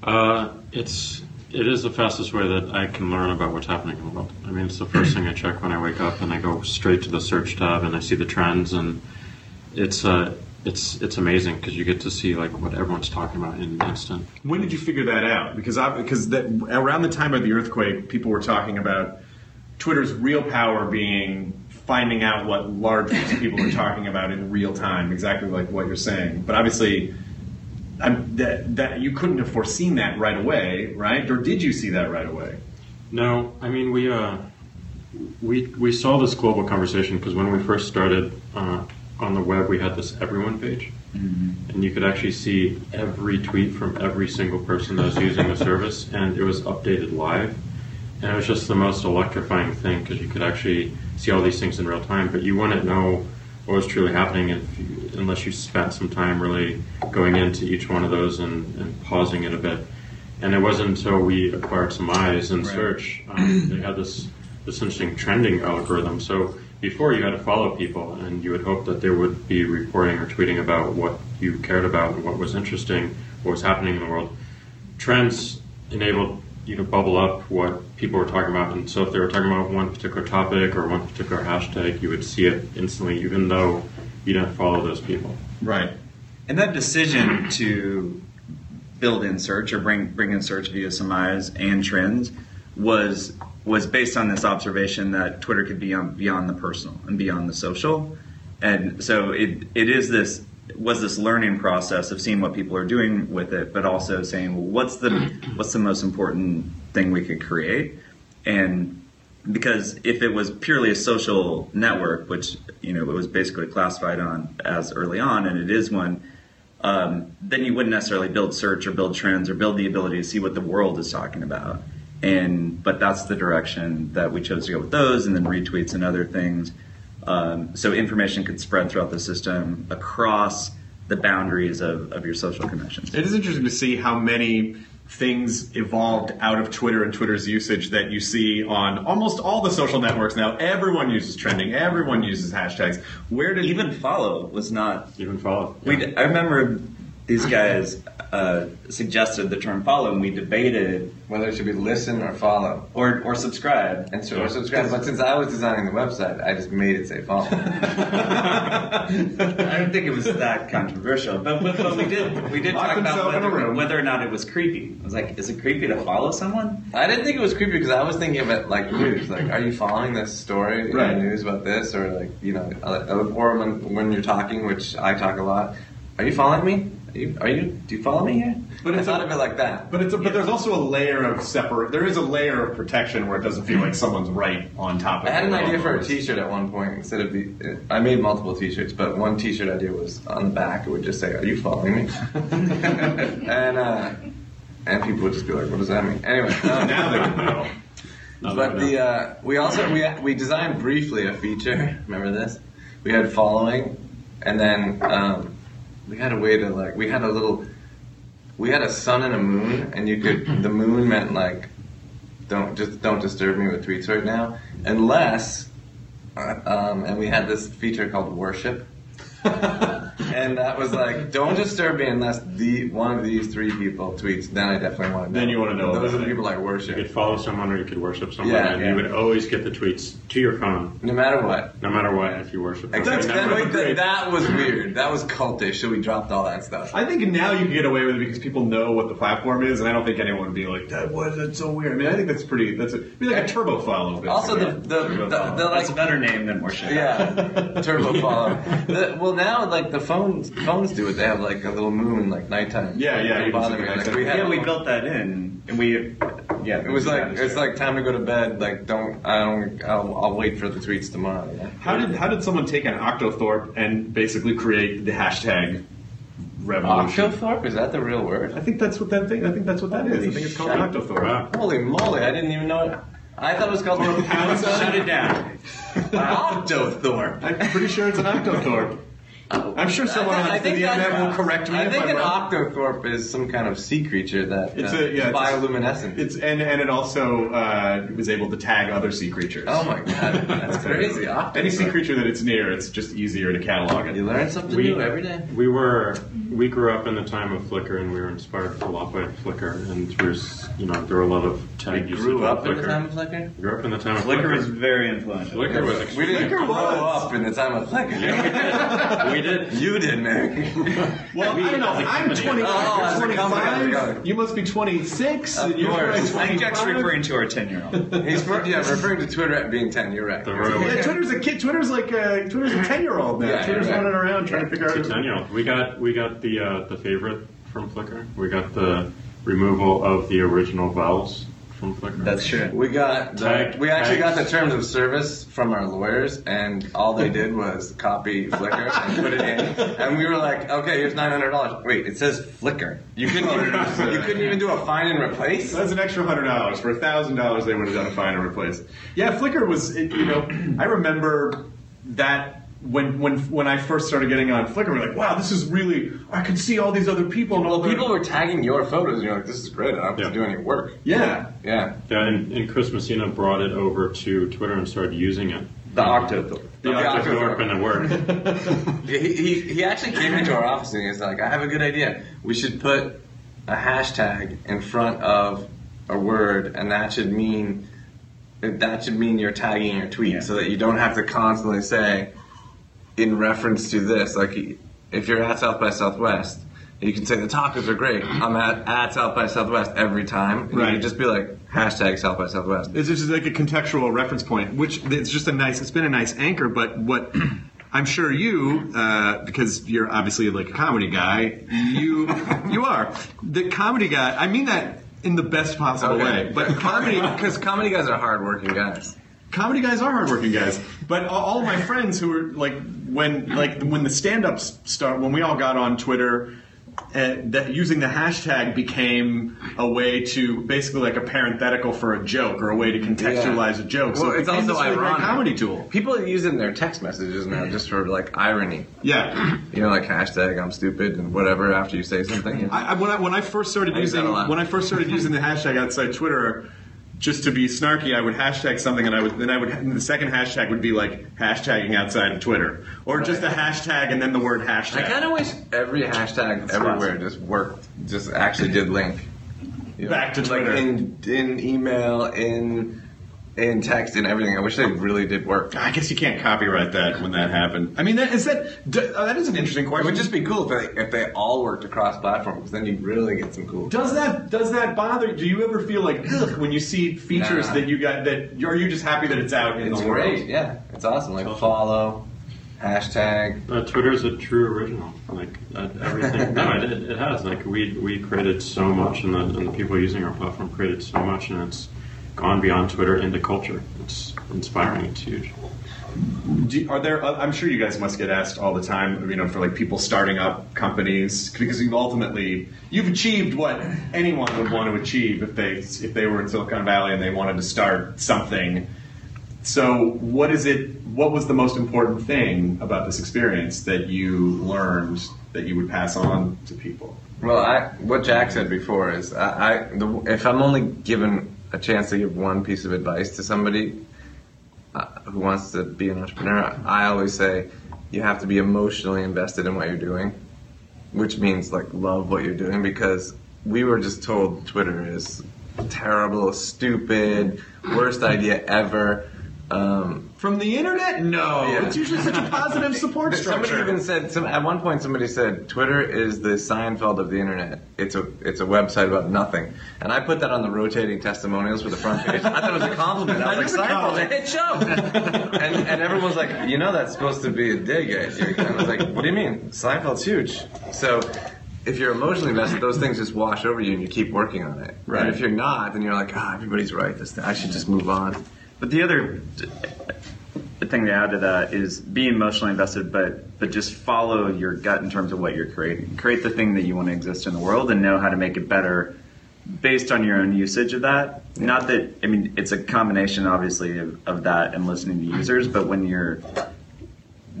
Uh, it's it is the fastest way that I can learn about what's happening in the world. I mean, it's the first thing I check when I wake up, and I go straight to the search tab, and I see the trends, and it's uh, it's it's amazing because you get to see like what everyone's talking about in an instant. When did you figure that out? Because I, because that, around the time of the earthquake, people were talking about Twitter's real power being finding out what large groups of people are talking about in real time, exactly like what you're saying. But obviously, I'm, that that you couldn't have foreseen that right away, right? Or did you see that right away? No, I mean we uh, we we saw this global conversation because when we first started uh, on the web, we had this everyone page, and you could actually see every tweet from every single person that was using the service, and it was updated live, and it was just the most electrifying thing because you could actually see all these things in real time, but you wouldn't know what was truly happening if you, unless you spent some time really going into each one of those and, and pausing it a bit. And it wasn't until we acquired Summize and search, um, they had this this interesting trending algorithm. So before you had to follow people, and you would hope that they would be reporting or tweeting about what you cared about and what was interesting, what was happening in the world. Trends enabled you to bubble up what people were talking about, and so if they were talking about one particular topic or one particular hashtag, you would see it instantly, even though you didn't follow those people. Right. And that decision to build in search or bring bring in search via eyes and trends was was based on this observation that Twitter could be on, beyond the personal and beyond the social, and so it it is this was this learning process of seeing what people are doing with it, but also saying well, what's the *clears throat* what's the most important thing we could create, and because if it was purely a social network, which you know it was basically classified on as early on, and it is one, um, then you wouldn't necessarily build search or build trends or build the ability to see what the world is talking about. And but that's the direction that we chose to go with those, and then retweets and other things. Um, so information could spread throughout the system across the boundaries of, of your social connections. It is interesting to see how many things evolved out of Twitter and Twitter's usage that you see on almost all the social networks now. Everyone uses trending. Everyone uses hashtags. Where did even follow was not even follow? We I remember these guys uh, suggested the term follow, and we debated whether it should be listen or follow or or subscribe and so or subscribe. But since I was designing the website, I just made it say follow. *laughs* I don't think it was that controversial, but, but, but we did we did Lock talk about himself in a whether, whether or not it was creepy. I was like, is it creepy to follow someone? I didn't think it was creepy because I was thinking of it like news. Like, are you following this story? Right. In the news about this, or like you know, uh, or when when you're talking, which I talk a lot. Are you following me? Are you? Are you do you follow me here? But I it's thought a- of it like that. But it's a, but there's also a layer of separate. There is a layer of protection where it doesn't feel like someone's right on top of. I had an idea for a T-shirt at one point. Instead of the, I made multiple T-shirts, but one T-shirt idea was on the back. It would just say, "Are you following me?" *laughs* and uh, and people would just be like, "What does that mean?" Anyway, *laughs* um, now they know. But the uh, we also we we designed briefly a feature. *laughs* Remember this? We had following, and then um, we had a way to like we had a little. We had a sun and a moon, and you could. The moon meant like, don't just don't disturb me with tweets right now, unless. uh, Um, and we had this feature called worship. *laughs* and that was like, don't disturb me unless the one of these three people tweets. Then I definitely want to. know. Then you wanna know Those about are the it. people I worship. You could follow someone or you could worship someone, Yeah, and yeah. you would always get the tweets to your phone, no matter what. no matter what, if you worship them. Except They then that, that was weird. That was cultish. So we dropped all that stuff. I think now you can get away with it because people know what the platform is, and I don't think anyone would be like, "That was that's so weird." I mean, I think that's pretty. That's a, be like a turbo file of Also, the the, the, the like That's a better name than worship. Yeah, *laughs* turbo follow. The, well, now like the phones phones do it. They have like a little moon like nighttime. Yeah, yeah, Don't bother me. Like, we had, Yeah, we built that in, and we, yeah. It was like it's like time to go to bed. Like don't I don't I'll, I'll wait for the tweets tomorrow. you know? how did how did someone take an Octothorpe and basically create the hashtag revolution? Octothorpe is that the real word? I think that's what that thing. I think that's what that is. I think it's called shit. Octothorpe. Wow. Holy moly! I didn't even know it. I thought it was called Shut it down. *laughs* Octothorpe. I'm pretty sure it's an Octothorpe. I'm sure someone I on think the internet will correct me I if think I'm an wrong. octothorpe is some kind of sea creature that It's uh, a yeah, it's a- bioluminescent. It's and and it also uh, was able to tag other sea creatures. oh my god, *laughs* that's crazy. Any sea creature that it's near, it's just easier to catalog it. You learn something We- new every day. We were we grew up in the time of Flickr, and we were inspired a lot by Flickr, and there's you know there were a lot of tag We grew on up in Flickr. the time of Flickr. We grew up in the time of Flickr Flickr. was very influential. Flickr was We didn't Flickr grow was. up in the time of Flickr. *laughs* we did. you did, man. *laughs* Well, I don't know. I'm 20, Oh, as a you're company, 25. You must be 26. Of You're course. I think Jack's 25. referring to our 10 year old. *laughs* He's re- yeah, referring to Twitter at being ten. You're right. The royal Yeah, Twitter's a kid. Twitter's like a, Twitter's a 10 year old now. Yeah, Twitter's yeah, right. running around trying to figure out. It's a ten year old. We got we got the uh, the favorite from Flickr. We got the removal of the original vowels from Flickr. That's true. We got the, we actually got the terms of service from our lawyers, and all they did was copy Flickr and put it in, *laughs* and we were like, okay, here's nine hundred dollars. Wait, it says Flickr. You couldn't even, *laughs* uh, you couldn't even do a find and replace. That's an extra hundred dollars. For a thousand dollars, they would have done a find and replace. Yeah, Flickr was. It, you know, I remember that when when when I first started getting on Flickr, we were like, wow, this is really. I can see all these other people and all Well, people were tagging your photos, and you're like, this is great. I don't have Yeah. to do any work. Yeah. Yeah, Yeah, and, and Chris Messina brought it over to Twitter and started using it. the Octothorpe. The Octothorpe and it worked. *laughs* He, he, he actually came into our office and he's like, I have a good idea. We should put a hashtag in front of a word, and that should mean that should mean you're tagging your tweet, so that you don't have to constantly say, in reference to this, like if you're at South by Southwest. You can say the tacos are great. I'm at, at South by Southwest every time. And You Right. can just be like hashtag South by Southwest. It's just like a contextual reference point, which it's just a nice. It's been a nice anchor, but what *clears throat* I'm sure you, uh, because you're obviously like a comedy guy, you *laughs* you are the comedy guy. I mean that in the best possible way. But comedy, *laughs* because comedy guys are hardworking guys. Comedy guys are hardworking guys. But all, of my friends who were like when like when the stand-ups start, when we all got on Twitter. Uh, that using the hashtag became a way to basically like a parenthetical for a joke or a way to contextualize a joke. So Well, it it's became also great ironic. comedy tool. People use it in their text messages now just for like irony. Yeah, *clears throat* You know, like hashtag I'm stupid and whatever after you say something. I, I, when I when I first started I using a when I first started using the hashtag outside Twitter, just to be snarky, I would hashtag something, and I would then I would the second hashtag would be like hashtagging outside of Twitter, or just a hashtag and then the word hashtag. I kind of wish every hashtag everywhere just worked, just actually did link. You Back to Twitter like in in email, in in text, and everything. I wish they really did work. I guess you can't copyright that when that happened. I mean, that is that d- uh, that is an interesting It question. would just be cool if they if they all worked across platforms, because then you'd really get some cool. does that does that bother? Do you ever feel like ugh, when you see features Nah. that you got that are you just happy that it's out in It's the world? great, yeah. It's awesome. Like follow, hashtag. Uh, Twitter's a true original. Like uh, everything. no, it, it has. Like we we created so much, and the, and the people using our platform created so much, and it's gone beyond Twitter into culture. It's inspiring. It's huge. Do, are there? uh, I'm sure you guys must get asked all the time. You know, for like people starting up companies because you've ultimately you've achieved what anyone would want to achieve if they if they were in Silicon Valley and they wanted to start something. So, what is it? What was the most important thing about this experience that you learned that you would pass on to people? Well, I, what Jack said before is, I, I the, if I'm only given a chance to give one piece of advice to somebody uh, who wants to be an entrepreneur, I always say, you have to be emotionally invested in what you're doing, which means like love what you're doing because we were just told Twitter is terrible, stupid, worst idea ever. Um, From the internet? No. Yeah. It's usually such a positive support structure. Somebody even said some, at one point. Somebody said Twitter is the Seinfeld of the internet. It's a it's a website about nothing, and I put that on the rotating testimonials for the front page. I thought it was a compliment. I was like Seinfeld's a hit show, and and everyone was like, you know, that's supposed to be a dig at you. And I was like, what do you mean? Seinfeld's huge. So. If you're emotionally invested, those things just wash over you, and you keep working on it. Right. And if you're not, then you're like, ah, everybody's right. This I should just move on. But the other thing to add to that is be emotionally invested, but but just follow your gut in terms of what you're creating. Create the thing that you want to exist in the world, and know how to make it better based on your own usage of that. Not that I mean it's a combination, obviously, of, of that and listening to users. But when you're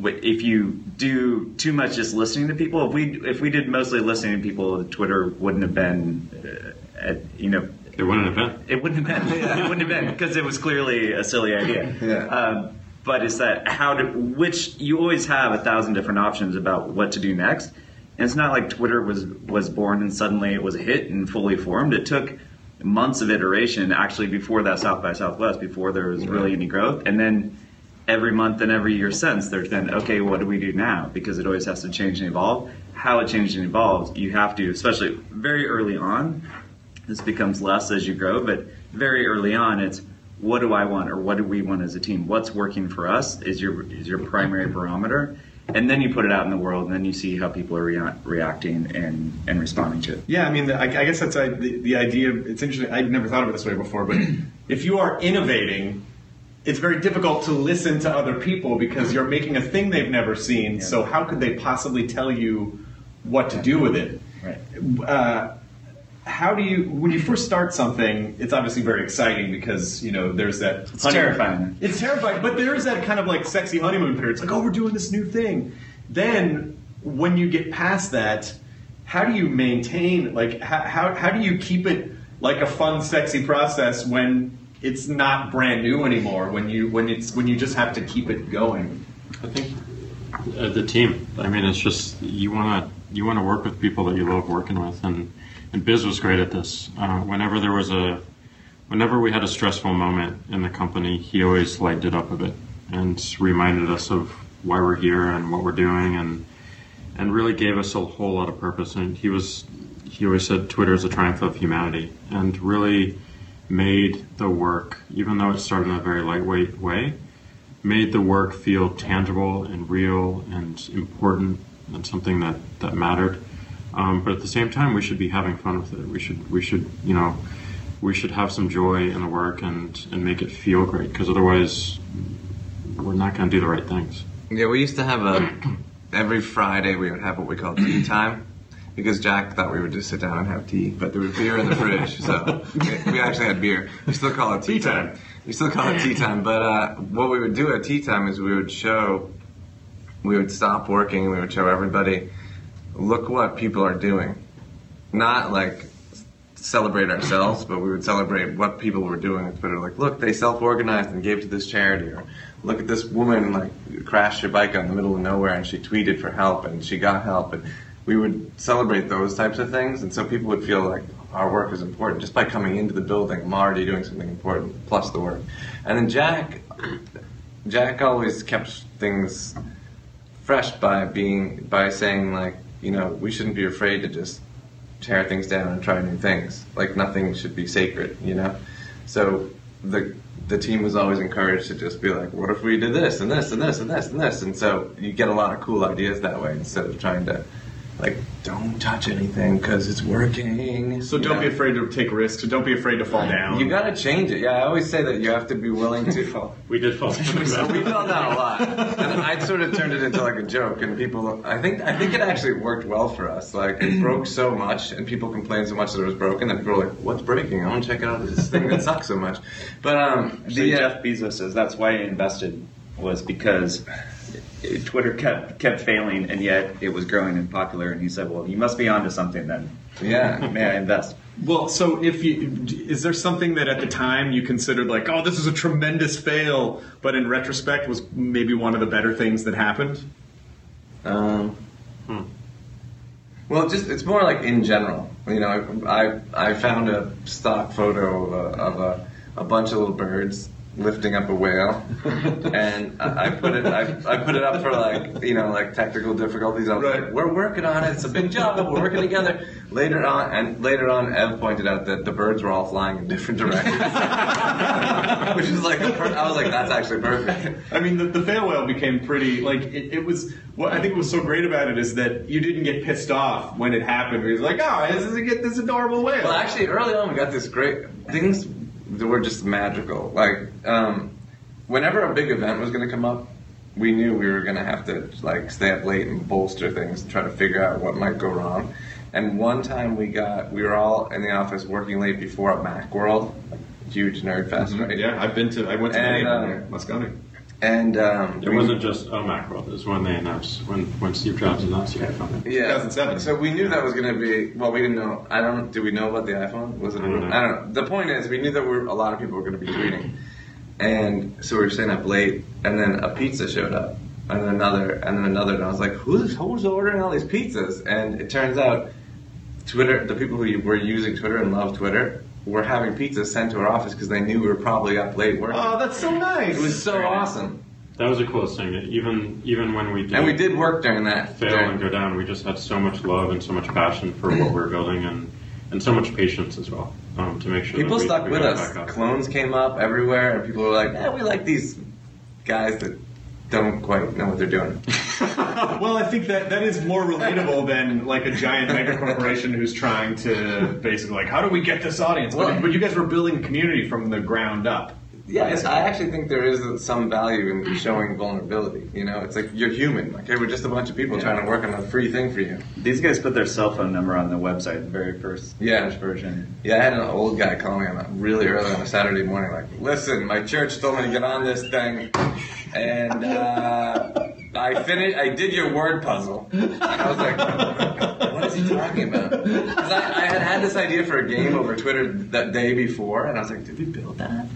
if you do too much just listening to people, if we if we did mostly listening to people, Twitter wouldn't have been, uh, at, you know, It wouldn't have been. it wouldn't have been. It wouldn't have been because it was clearly a silly idea. Yeah. Um, but it's that how to which you always have a thousand different options about what to do next. And it's not like Twitter was was born and suddenly it was a hit and fully formed. It took months of iteration actually before that South by Southwest before there was really any growth, and then every month and every year since there's been okay what do we do now because it always has to change and evolve how it changed and evolves you have to especially very early on this becomes less as you grow but very early on it's what do i want or what do we want as a team what's working for us is your is your primary barometer and then you put it out in the world and then you see how people are rea- reacting and and responding to it Yeah, I mean, the, I, I guess that's uh, the, the idea. It's interesting. I'd never thought of it this way before, but *clears throat* if you are innovating, it's very difficult to listen to other people because you're making a thing they've never seen. So how could they possibly tell you what to do with it? right Uh, how do you when you first start something? It's obviously very exciting because you know there's that. It's terrifying. It's terrifying, but there is that kind of like sexy honeymoon period. It's like, oh, we're doing this new thing. Then when you get past that, how do you maintain like how how, how do you keep it like a fun, sexy process when it's not brand new anymore? When you when it's when you just have to keep it going. I think uh, the team. I mean, it's just you want to you want to work with people that you love working with, and and Biz was great at this. Uh, whenever there was a, whenever we had a stressful moment in the company, he always lightened it up a bit and reminded us of why we're here and what we're doing, and and really gave us a whole lot of purpose. And he was he always said Twitter is a triumph of humanity, and really made the work, even though it started in a very lightweight way, made the work feel tangible and real and important and something that, that mattered. Um, but at the same time, we should be having fun with it. We should we should you know we should have some joy in the work and and make it feel great because otherwise we're not going to do the right things. Yeah, we used to have a every Friday we would have what we call tea *clears throat* time because Jack thought we would just sit down and have tea, but there was beer in the fridge, so we, actually had beer. We still call it tea, time. We still call it tea time, but uh, what we would do at tea time is we would show, we would stop working and we would show everybody, look what people are doing, not like celebrate ourselves, but we would celebrate what people were doing on Twitter. Like, look, they self-organized and gave to this charity, or look at this woman like crashed her bike out in the middle of nowhere and she tweeted for help and she got help, and we would celebrate those types of things, and so people would feel like our work is important just by coming into the building. I'm already doing something important plus the work, and then Jack, Jack always kept things fresh by being by saying like you know we shouldn't be afraid to just tear things down and try new things. Like nothing should be sacred, you know. So the the team was always encouraged to just be like, what if we did this and this and this and this and this? And so you get a lot of cool ideas that way instead of trying to like don't touch anything because it's working. So don't be afraid to take risks. Don't be afraid to fall down. You got to change it. Yeah, I always say that you have to be willing to fall. *laughs* We did fall. *laughs* so we fell down a lot, and I sort of turned it into like a joke. And people, I think, I think it actually worked well for us. Like it broke so much, and people complained so much that it was broken that people were like, "What's breaking? I want to check out this thing that sucks so much." But um, Actually, the, uh, Jeff Bezos says that's why he invested was because Twitter kept kept failing and yet it was growing and popular. And he said, "Well, you must be onto something then." Yeah, may I invest? Well, so if you is there something that at the time you considered like, oh, this is a tremendous fail, but in retrospect was maybe one of the better things that happened? Um, Hmm. Well, just it's more like in general. You know, I I found a stock photo of a, of a, a bunch of little birds lifting up a whale, and I, I put it I, I put it up for like you know like technical difficulties. I was like, we're working on it. It's a big job, but we're working together. Later on, and later on, Ev pointed out that the birds were all flying in different directions, *laughs* which is like per- I was like, that's actually perfect. I mean, the, the fail whale became pretty like it, it was. What I think was so great about it is that you didn't get pissed off when it happened. It was like, oh, this is a get this adorable whale. Well, actually, early on, we got this great things were just magical. Like, um, whenever a big event was going to come up, we knew we were going to have to like stay up late and bolster things and try to figure out what might go wrong. And one time we got, we were all in the office working late before at MacWorld, huge nerd fest, right? Yeah, I've been to. I went to And, many um, Moscone. And um, It wasn't just a Macworld. It was when they announced when when Steve Jobs announced the iPhone. Yeah, 2007. So we knew that was going to be. Well, we didn't know. I don't. Did we know about the iPhone? Was it? I don't know. I don't know. The point is, we knew that we were, a lot of people were going to be tweeting, and so we were staying up late, and then a pizza showed up, and then another, and then another, and I was like, who's who's ordering all these pizzas? And it turns out, Twitter, the people who were using Twitter and love Twitter. We were having pizza sent to our office because they knew we were probably up late working. Oh, that's so nice. It was so awesome. That was the coolest thing. Even even when we did And we did work during that. fail during- and go down, we just had so much love and so much passion for what we were building, and and so much patience as well um, to make sure People that we, stuck we with got got us. back up. Clones came up everywhere, and people were like, "Yeah, we like these guys that don't quite know what they're doing." *laughs* *laughs* well, I think that that is more relatable than like a giant mega corporation who's trying to basically like, how do we get this audience? But, Well- but you guys were building a community from the ground up. Yeah, I actually think there is some value in showing vulnerability. You know, it's like you're human. Like, hey, we're just a bunch of people trying to work on a free thing for you. These guys put their cell phone number on the website, the very first Yeah. version. Yeah, I had an old guy call me on a really early on a Saturday morning, like, listen, my church told me to get on this thing, and uh, I finished, I did your word puzzle. And I was like, what is he talking about? Because I, I had had this idea for a game over Twitter that day before, and I was like, did we build that?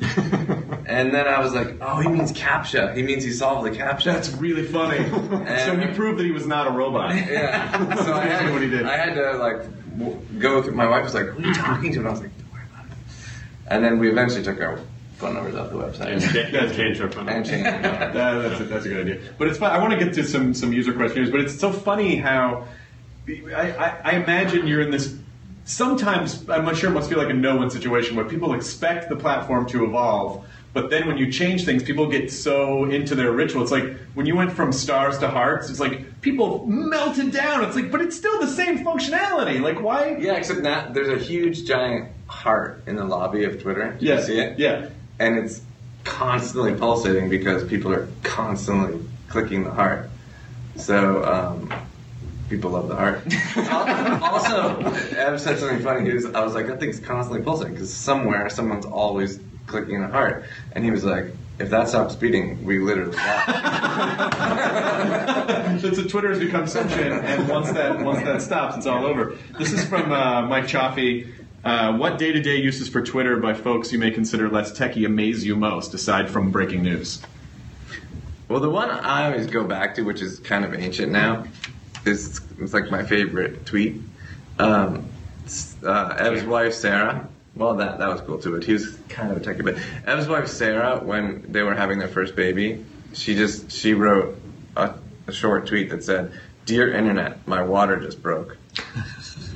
*laughs* And then I was like, oh, he means CAPTCHA. He means he solved the CAPTCHA. That's really funny. so he proved that he was not a robot. *laughs* Yeah. So I had, *laughs* what he did. I had to like go through. My wife was like, "Who are you talking to?" And I was like, "Don't worry about it." And then we eventually took our phone numbers off the website And cha- change our phone and changed. it. That- that's, a, that's a good idea. But it's fun. I want to get to some some user questions, but it's so funny how I, I, I imagine you're in this. Sometimes I'm not sure it must feel like a no-win situation where people expect the platform to evolve, but then when you change things, people get so into their ritual. It's like when you went from stars to hearts. It's like people melted down. It's like, but it's still the same functionality. Like why? Yeah, except now there's a huge giant heart in the lobby of Twitter. Do Yeah, you see it? yeah. And it's constantly pulsating because people are constantly clicking the heart. So um, people love the heart. *laughs* also, Ev said something funny. He was, I was like, that thing's constantly pulsating because somewhere someone's always clicking a heart. And he was like, if that stops beating, we literally die. *laughs* so, so Twitter has become sentient, and once that once that stops, it's all over. This is from uh, Mike Chaffee. Uh, what day-to-day uses for Twitter by folks you may consider less techie amaze you most, aside from breaking news? Well, the one I always go back to, which is kind of ancient now, is it's like my favorite tweet. Um, uh, Ev's wife Sarah. Well, that that was cool too, but he was kind of a techie. But Ev's wife Sarah, when they were having their first baby, she just she wrote a, a short tweet that said, "Dear Internet, my water just broke."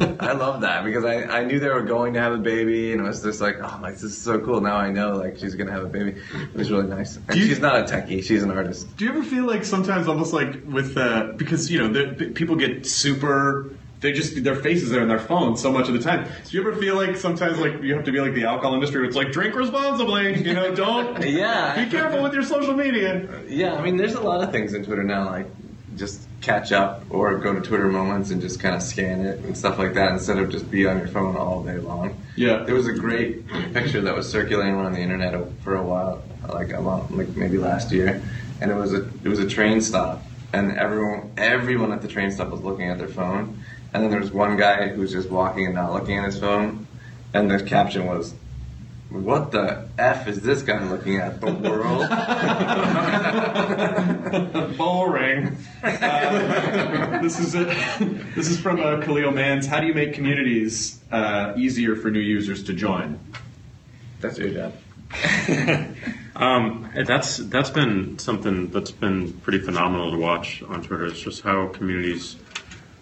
I love that because I, I knew they were going to have a baby and it was just like oh like this is so cool now I know like she's gonna have a baby it was really nice and you- she's not a techie she's an artist Do you ever feel like sometimes almost like with uh, because you know the, people get super they just their faces are in their phone so much of the time. Do you ever feel like sometimes like you have to be like the alcohol industry? Where it's like drink responsibly, you know, don't *laughs* Yeah. be careful with your social media. Yeah, I mean, there's a lot of things in Twitter now, like just catch up or go to Twitter moments and just kind of scan it and stuff like that instead of just be on your phone all day long. Yeah. There was a great picture that was circulating around the internet for a while, like a long, like maybe last year, and it was a it was a train stop, and everyone everyone at the train stop was looking at their phone, and then there was one guy who was just walking and not looking at his phone, and the caption was, what the f is this guy looking at? The world. *laughs* Boring. Uh, this is a, this is from uh, Khalil Mans. How do you make communities uh, easier for new users to join? That's your job. *laughs* Um, that's that's been something that's been pretty phenomenal to watch on Twitter. It's just how communities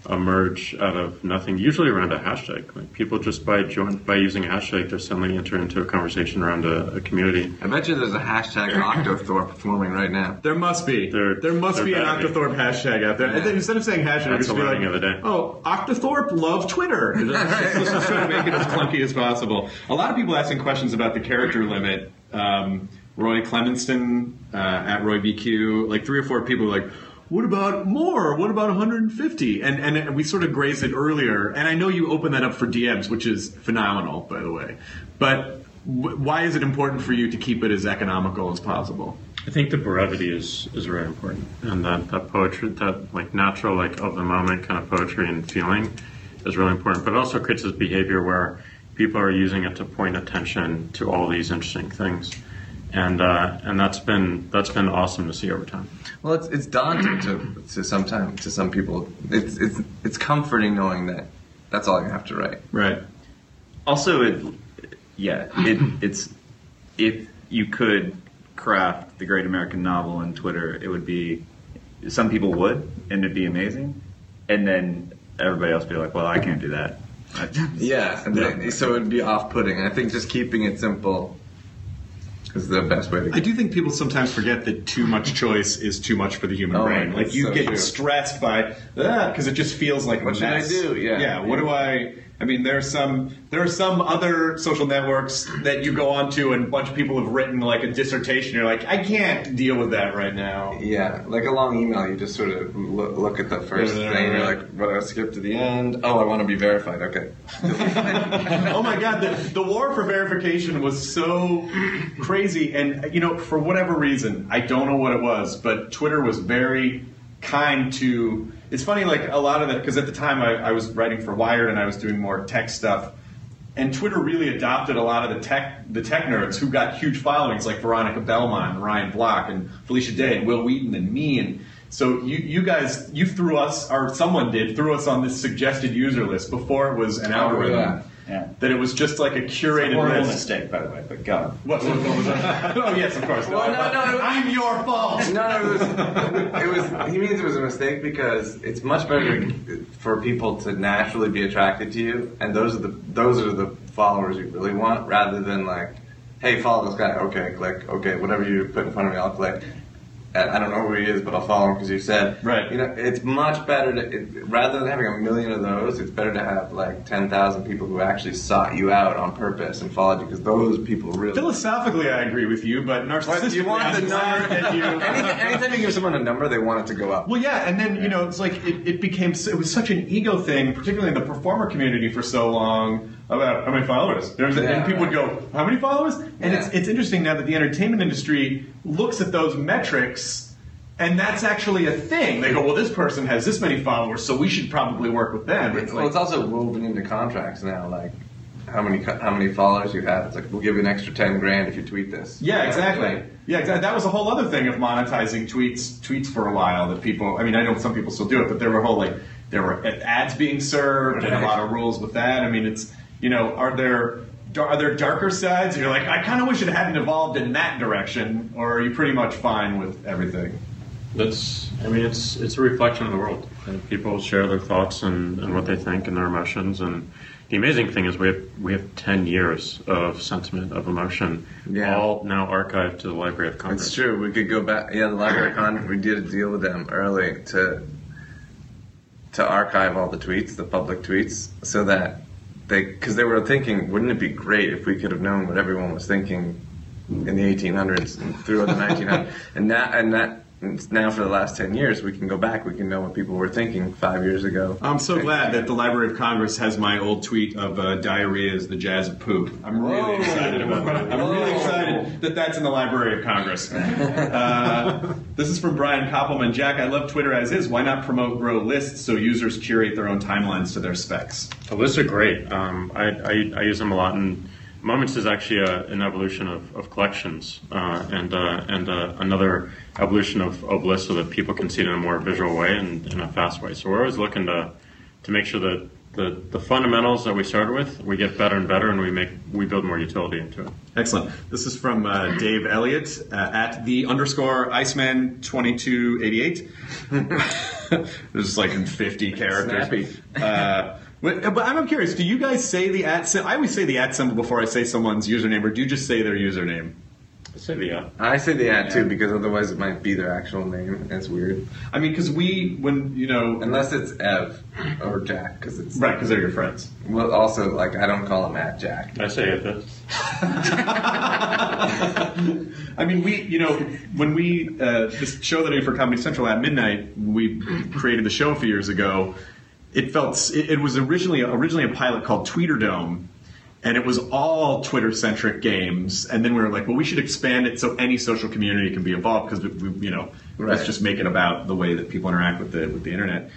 emerge out of nothing, usually around a hashtag. Like people just by join by using a hashtag, they're suddenly enter into a conversation around a, a community. I bet you there's a hashtag Octothorpe forming right now. There must be. There, there must be an Octothorpe hashtag out there. And then instead of saying hashtag, That's just be like, of the day. oh, Octothorpe love Twitter. *laughs* Let's just try to make it as clunky as possible. A lot of people asking questions about the character limit. Um, Roy Clemenston uh, at Roy BQ, like three or four people were like, what about more? What about 150? And and we sort of grazed it earlier. And I know you open that up for DMs, which is phenomenal, by the way. But why is it important for you to keep it as economical as possible? I think the brevity is is very important, and that that poetry, that like natural, like of the moment kind of poetry and feeling, is really important. But it also creates this behavior where people are using it to point attention to all these interesting things, and uh, and that's been that's been awesome to see over time. Well, it's it's daunting to to sometimes to some people. It's it's it's comforting knowing that that's all you have to write. Right. Also, it, yeah, it, it's if you could craft the great American novel in Twitter, it would be some people would, and it'd be amazing, and then everybody else would be like, "Well, I can't do that." *laughs* Yeah, and then- so it'd be off-putting. I think just keeping it simple is the best way to. I do think people sometimes forget that too much choice is too much for the human Oh, brain. Like you so get true. stressed by ah, because it just feels like a What should I do? Yeah. yeah. What do I? I mean, there's some there are some other social networks that you go onto and a bunch of people have written like a dissertation. You're like, I can't deal with that right now. Yeah, like a long email, you just sort of lo- look at the first Yeah, thing. You're like, "But I skip to the end." Oh, I want to be verified. Okay. *laughs* oh my god, the, the war for verification was so crazy, and you know, for whatever reason, I don't know what it was, but Twitter was very kind to. It's funny, like a lot of that, because at the time I, I was writing for Wired and I was doing more tech stuff, and Twitter really adopted a lot of the tech the tech nerds who got huge followings, like Veronica Belmont, and Ryan Block, and Felicia Day, and Wil Wheaton, and me, and so you you guys you threw us or someone did threw us on this suggested user list before it was an oh, algorithm. yeah. Yeah. That it was just like a curated Horrible list. mistake, by the way, but go. What, what, what was that? *laughs* oh yes, of course. Well, no, no, I'm your fault. No, no, it was, it was. He means it was a mistake because it's much better for people to naturally be attracted to you, and those are the those are the followers you really want, rather than like, hey, follow this guy. Okay, click. Okay, whatever you put in front of me, I'll click. I don't know who he is, but I'll follow him because you said. Right. You know, it's much better to it, rather than having a million of those. It's better to have like ten thousand people who actually sought you out on purpose and followed you because those people really. Philosophically, I agree with you, but narcissistically, But you want the number that you. *laughs* anytime, anytime you give someone a number, they want it to go up. Well, yeah, and then you know, it's like it, it became it was such an ego thing, particularly in the performer community for so long. About how many followers? There's Yeah, and people would go, "How many followers?" And it's Yeah. it's interesting now that the entertainment industry looks at those metrics, and that's actually a thing. They go, "Well, this person has this many followers, so we should probably work with them." It's well, like, it's also woven into contracts now. Like how many how many followers you have. It's like we'll give you an extra ten grand if you tweet this. Yeah, exactly. Yeah, exactly. That was a whole other thing of monetizing tweets tweets for a while that people. I mean, I know some people still do it, but there were whole like there were ads being served and a lot of rules with that. I mean, it's you know, are there are there darker sides? You're like, I kind of wish it hadn't evolved in that direction, or are you pretty much fine with everything? That's, I mean, it's it's a reflection of the world. And people share their thoughts and, and what they think and their emotions. And the amazing thing is we have we have ten years of sentiment of emotion, Yeah. all now archived to the Library of Congress. It's true. We could go back. Yeah, the Library of Congress. We did a deal with them early to to archive all the tweets, the public tweets, so that they because they were thinking, wouldn't it be great if we could have known what everyone was thinking in the 1800s and through the 1900s, and that and that. And Now, for the last ten years, we can go back. We can know what people were thinking five years ago. I'm so glad that the Library of Congress has my old tweet of uh, diarrhea is the jazz of poop. I'm really Whoa. excited about that. I'm really excited that that's in the Library of Congress. *laughs* Uh, this is from Brian Koppelman. Jack, I love Twitter as is. Why not promote grow lists so users curate their own timelines to their specs? The lists are great. Um, I, I, I use them a lot in Moments is actually a, an evolution of, of collections uh, and uh, and uh, another evolution of, of lists so that people can see it in a more visual way and in a fast way. So we're always looking to to make sure that the, the fundamentals that we started with we get better and better and we make we build more utility into it. Excellent. This is from uh, Dave Elliott uh, at the underscore Iceman twenty two eighty eight. *laughs* This is like in fifty characters. Uh, but, but I'm curious. Do you guys say the at? sy- I always say the at symbol before I say someone's username, or do you just say their username? I say the at. I say the at too because otherwise it might be their actual name. That's weird. I mean, because we when you know unless it's Ev or Jack because it's right because they're your friends. Well, also like I don't call him at Jack. I say it. *laughs* I mean, we, you know, when we, uh, this show that I did for Comedy Central at midnight, we created the show a few years ago. It felt, it, it was originally, originally a pilot called Tweeter Dome, and it was all Twitter centric games. And then we were like, well, we should expand it so any social community can be involved because we, we, you know, let's just make it about the way that people interact with the, with the internet.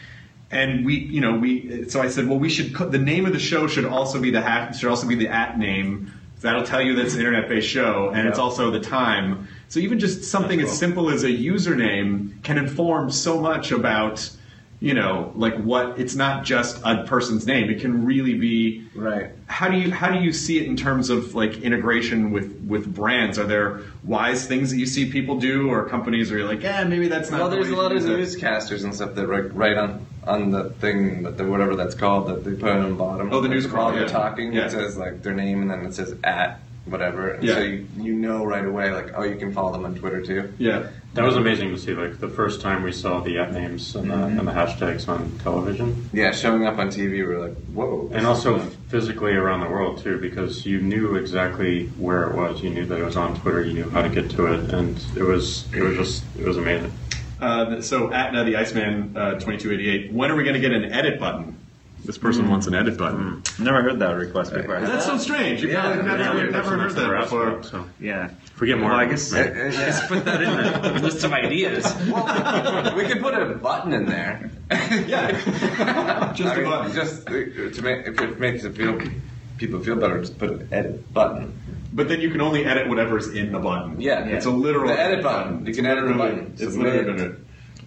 And we, you know, we, so I said, well, we should, put, the name of the show should also be the hat, should also be the at name. That'll tell you that it's an internet-based show, and it's also the time. So even just something as simple as a username can inform so much about, you know, like what. It's not just a person's name. It can really be. Right. How do you how do you see it in terms of like integration with with brands? Are there wise things that you see people do, or companies where you're like, yeah, maybe that's not. Well, the there's way a lot of should use it." newscasters and stuff that write, write on on the thing that the, whatever that's called that they put on the bottom. Oh, the news while crawl, they're yeah. talking. Yeah. It says like their name and then it says at whatever. And Yeah. So you, you know right away like oh you can follow them on Twitter too. Yeah. That was amazing to see. Like the first time we saw the at names and the, and the hashtags on television. Yeah, showing up on TV, we're like, whoa. And also fun. physically around the world too, because you knew exactly where it was. You knew that it was on Twitter. You knew how to get to it, and it was it was just it was amazing. Uh, so at uh, the Iceman uh, 2288, when are we going to get an edit button? This person Hmm. wants an edit button. Never heard that request before. That's so strange. You've Yeah, never, yeah, never, yeah, never heard that before. So Yeah. Forget we get more, Well, I guess maybe. Uh, uh, just put that in the *laughs* list of ideas. Well, we could put a button in there. *laughs* Yeah, just I a mean, button. Just uh, to make if it makes it feel people feel better, just put an edit button. But then you can only edit whatever's in the button. Yeah, it's a literal The edit button. You can edit the button. It's Submit. literally.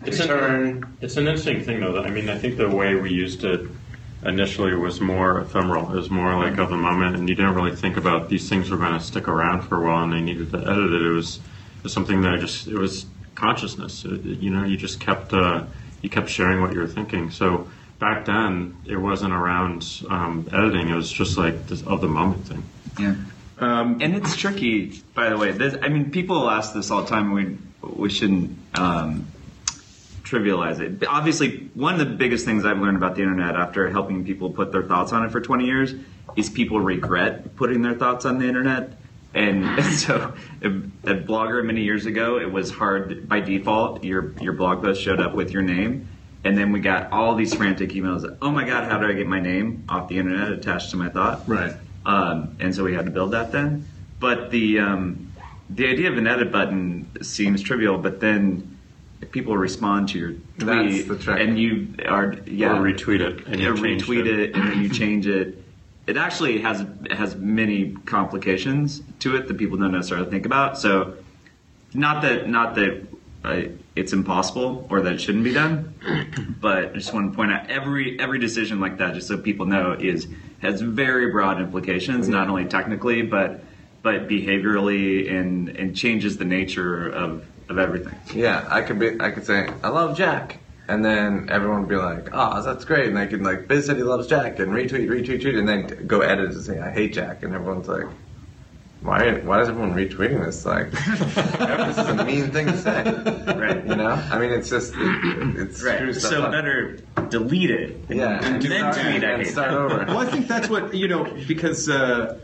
It's an, it's an interesting thing, though. That, I mean, I think the way we used it initially it was more ephemeral. It was more like of the moment, and you didn't really think about these things were going to stick around for a while, and they needed to edit it. It was, it was something that I just it was consciousness. It, it- you know, you just kept uh, you kept sharing what you were thinking. So back then, it wasn't around um, editing. It was just like this of the moment thing. Yeah. and it's tricky, by the way. This, I mean, people ask this all the time. We we shouldn't um, trivialize it. Obviously, one of the biggest things I've learned about the internet after helping people put their thoughts on it for 20 years is people regret putting their thoughts on the internet. And *laughs* so, a, a blogger many years ago, it was hard by default. Your your blog post showed up with your name, and then we got all these frantic emails. Oh my God, how do I get my name off the internet attached to my thought? Right. Um, and so we had to build that then. But the um, the idea of an edit button seems trivial, but then people respond to your tweet That's the and you are yeah Or retweet it, and you yeah, retweet it. it. and then you change it. It actually has it has many complications to it that people don't necessarily think about. So not that not that uh, it's impossible or that it shouldn't be done, but I just want to point out every every decision like that, just so people know, is has very broad implications, not only technically but but behaviorally and and changes the nature of of everything. Yeah, I could be. I could say I love Jack, and then everyone would be like, "Oh, that's great," and I could like, "Biz said he loves Jack," and retweet, retweet, retweet, and then go edit it and say, "I hate Jack," and everyone's like, "Why? Why is everyone retweeting this? Like, *laughs* this is a mean thing to say." Right. You know? I mean, it's just it, it screws Right. stuff So up. better delete it. Yeah, And and then tweet I and start over. Well, I think that's what you know because uh,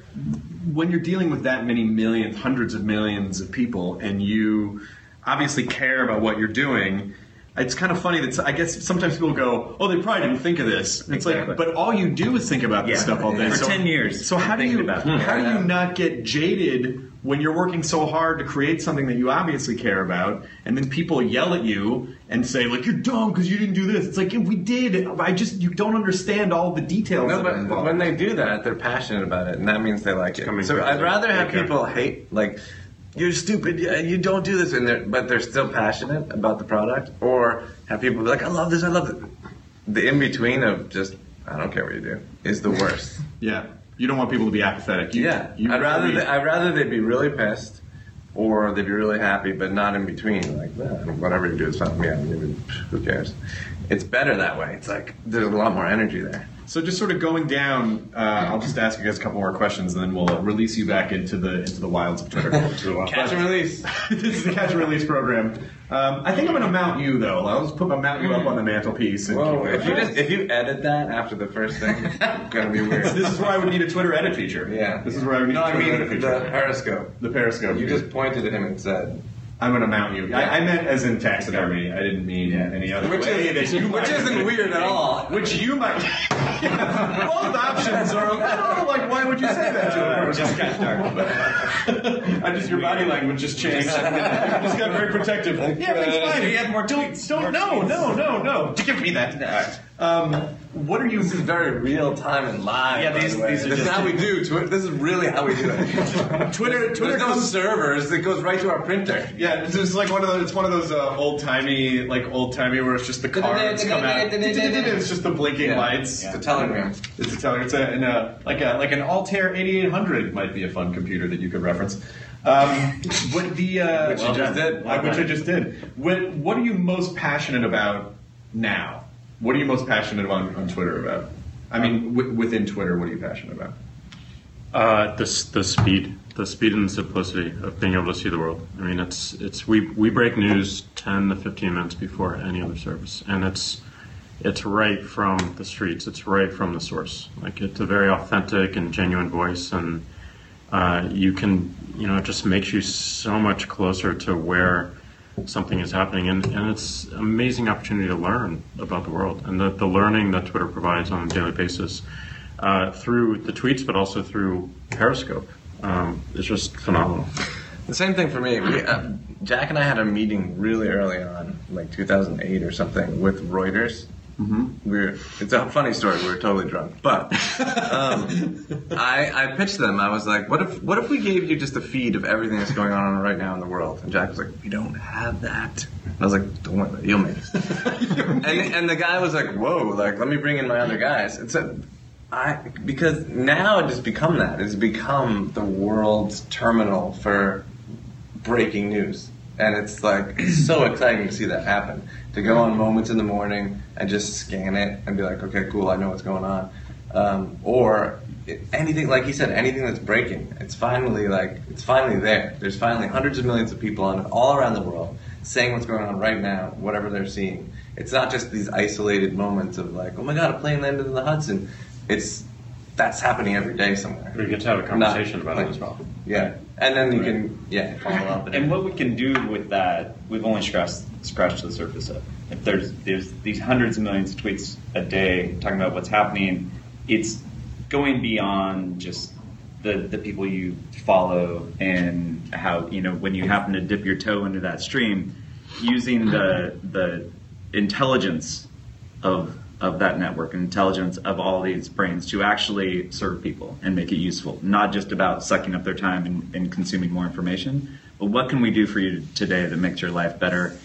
when you're dealing with that many millions, hundreds of millions of people, and you obviously care about what you're doing. it's kind of funny that I guess sometimes people go, "Oh, they probably didn't think of this." It's Exactly. like, but all you do is think about this Yeah. stuff all day. For So- 10 years, So how do you about how do you not get jaded when you're working so hard to create something that you obviously care about, and then people yell at you and say like you're dumb because you didn't do this? It's like we did. I just you don't understand all the details. No, but when they do that, they're passionate about it, and that means they like it. coming So. I'd rather have people hate like you're stupid, you don't do this, and they're, but they're still passionate about the product, or have people be like, I love this, I love it. The in between of just I don't care what you do is the worst. *laughs* yeah, you don't want people to be apathetic. You, yeah, you I'd rather they, I'd rather they be really pissed. Or they'd be really happy, but not in between. Like, "Well, whatever you do is fine. Yeah, who cares? It's better that way. It's like there's a lot more energy there. So just sort of going down, uh, I'll just ask you guys a couple more questions, and then we'll uh, release you back into the into the wilds of Twitter. *laughs* Catch and release. *laughs* this is the catch and release program. Um, I think I'm going to mount you though. I'll just put my mount you up on the mantelpiece. And Whoa, keep it- if you just if you edit that after the first thing, it's gonna be weird. *laughs* this is where I would need a Twitter edit feature. Yeah. This is where I would need No, a I Twitter mean edit feature. the Periscope. The Periscope. You just pointed at him and said, I'm to mount you. I, I meant as in taxidermy. I didn't mean any other Which way is- you which might- isn't weird at all. *laughs* Which you might. *laughs* Both options are. I. Like, why would you say that to him? Uh, just got dark. *laughs* I just your body language just changed. you just got very protective. Yeah, it's fine. He had more Don't, tweets. don't, More no, tweets. no, no, no. Give me that. Um, what are you? This is very real time and live. Yeah, these- the these are this is just- how we do. Twi- This is really how we do it. *laughs* Twitter, Twitter no servers. It goes right to our printer. Yeah, it's just like one of those. It's one of those uh, old timey, like old timey, where it's just the cards come out. *laughs* It's just the blinking Yeah. lights. It's a telegram. It's a telegram. It's a, in a like a like an Altair 8800 might be a fun computer that you could reference. Um, *laughs* what the uh, Which you just did. which I just did. What What are you most passionate about now? What are you most passionate about on Twitter about? I mean, w- within Twitter, what are you passionate about? Uh, the the speed, the speed and simplicity of being able to see the world. I mean, it's it's we we break news ten to fifteen minutes before any other service, and it's it's right from the streets. It's right from the source. Like it's a very authentic and genuine voice, and uh, you can you know it just makes you so much closer to where something is happening, and, and it's an amazing opportunity to learn about the world and the, the learning that Twitter provides on a daily basis uh, through the tweets, but also through Periscope. Um, it's just phenomenal. The same thing for me. We, uh, Jack and I had a meeting really early on, like 2008 or something, with Reuters. Mm-hmm. We were, it's a funny story. We were totally drunk, but um, *laughs* I, I pitched them. I was like, "What if what if we gave you just a feed of everything that's going on right now in the world?" And Jack was like, "We don't have that." And I was like, "Don't worry, you'll make it." *laughs* and, and the guy was like, "Whoa! Like, let me bring in my other guys." It's a, I because now it has become that. It's become the world's terminal for breaking news. And it's like so exciting to see that happen. To go on moments in the morning and just scan it and be like, okay, cool, I know what's going on. Um, or anything, like he said, anything that's breaking. It's finally like it's finally there. There's finally hundreds of millions of people on all around the world saying what's going on right now, whatever they're seeing. It's not just these isolated moments of like, oh my god, a plane landed in the Hudson. It's that's happening every day somewhere. We get to have a conversation about it as well. Yeah, and then you can yeah follow up. And, And what we can do with that, we've only scratched scratched the surface of. If there's there's these hundreds of millions of tweets a day talking about what's happening, it's going beyond just the the people you follow and how you know when you happen to dip your toe into that stream, using the the intelligence of of that network and intelligence of all these brains to actually serve people and make it useful, not just about sucking up their time and, and consuming more information, but what can we do for you today that makes your life better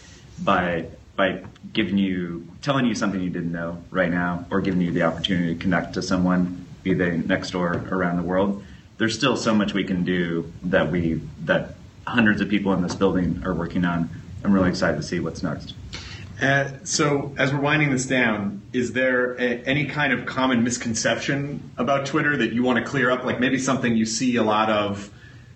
by by giving you telling you something you didn't know right now or giving you the opportunity to connect to someone be they next door around the world? There's still so much we can do that we that hundreds of people in this building are working on. I'm really excited to see what's next Uh, so, as we're winding this down, is there a, any kind of common misconception about Twitter that you want to clear up? Like maybe something you see a lot of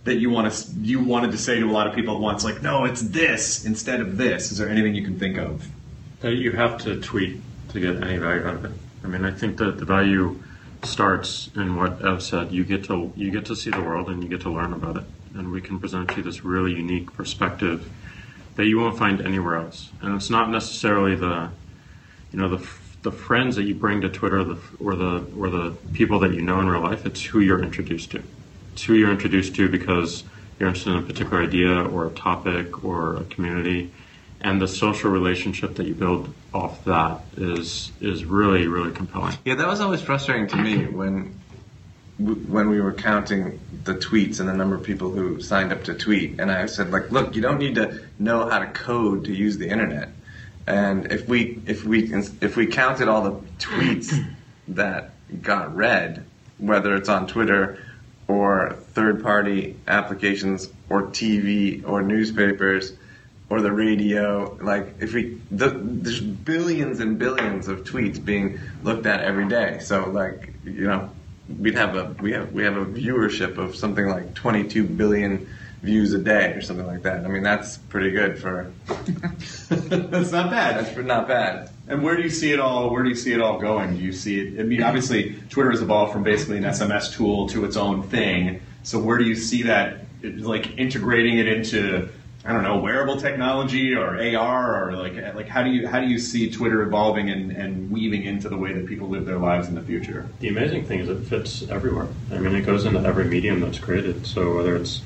that you want to you wanted to say to a lot of people at once, like, no, it's this instead of this. Is there anything you can think of? that you have to tweet to get any value out of it. I mean, I think that the value starts in what Ev said. You get to you get to see the world and you get to learn about it, and we can present you this really unique perspective that you won't find anywhere else. And it's not necessarily the, you know, the the friends that you bring to Twitter, the, or the or the people that you know in real life. It's who you're introduced to. It's who you're introduced to because you're interested in a particular idea or a topic or a community, and the social relationship that you build off that is is really really compelling. Yeah, that was always frustrating to me when when we were counting the tweets and the number of people who signed up to tweet, and I said, like, look, you don't need to know how to code to use the internet. And if we if we if we counted all the tweets *clears throat* that got read, whether it's on Twitter or third party applications or TV or newspapers or the radio, like if we the, there's billions and billions of tweets being looked at every day. So like you know we'd have a we have we have a viewership of something like 22 billion views a day or something like that. I mean that's pretty good for *laughs* That's not bad. that's not bad. And where do you see it all? Where do you see it all going? Do you see it? I mean, obviously, Twitter has evolved from basically an SMS tool to its own thing. So where do you see that? Like integrating it into, I don't know, wearable technology or AR or like like how do you how do you see Twitter evolving and, and weaving into the way that people live their lives in the future? The amazing thing is it fits everywhere. I mean, it goes into every medium that's created. So whether it's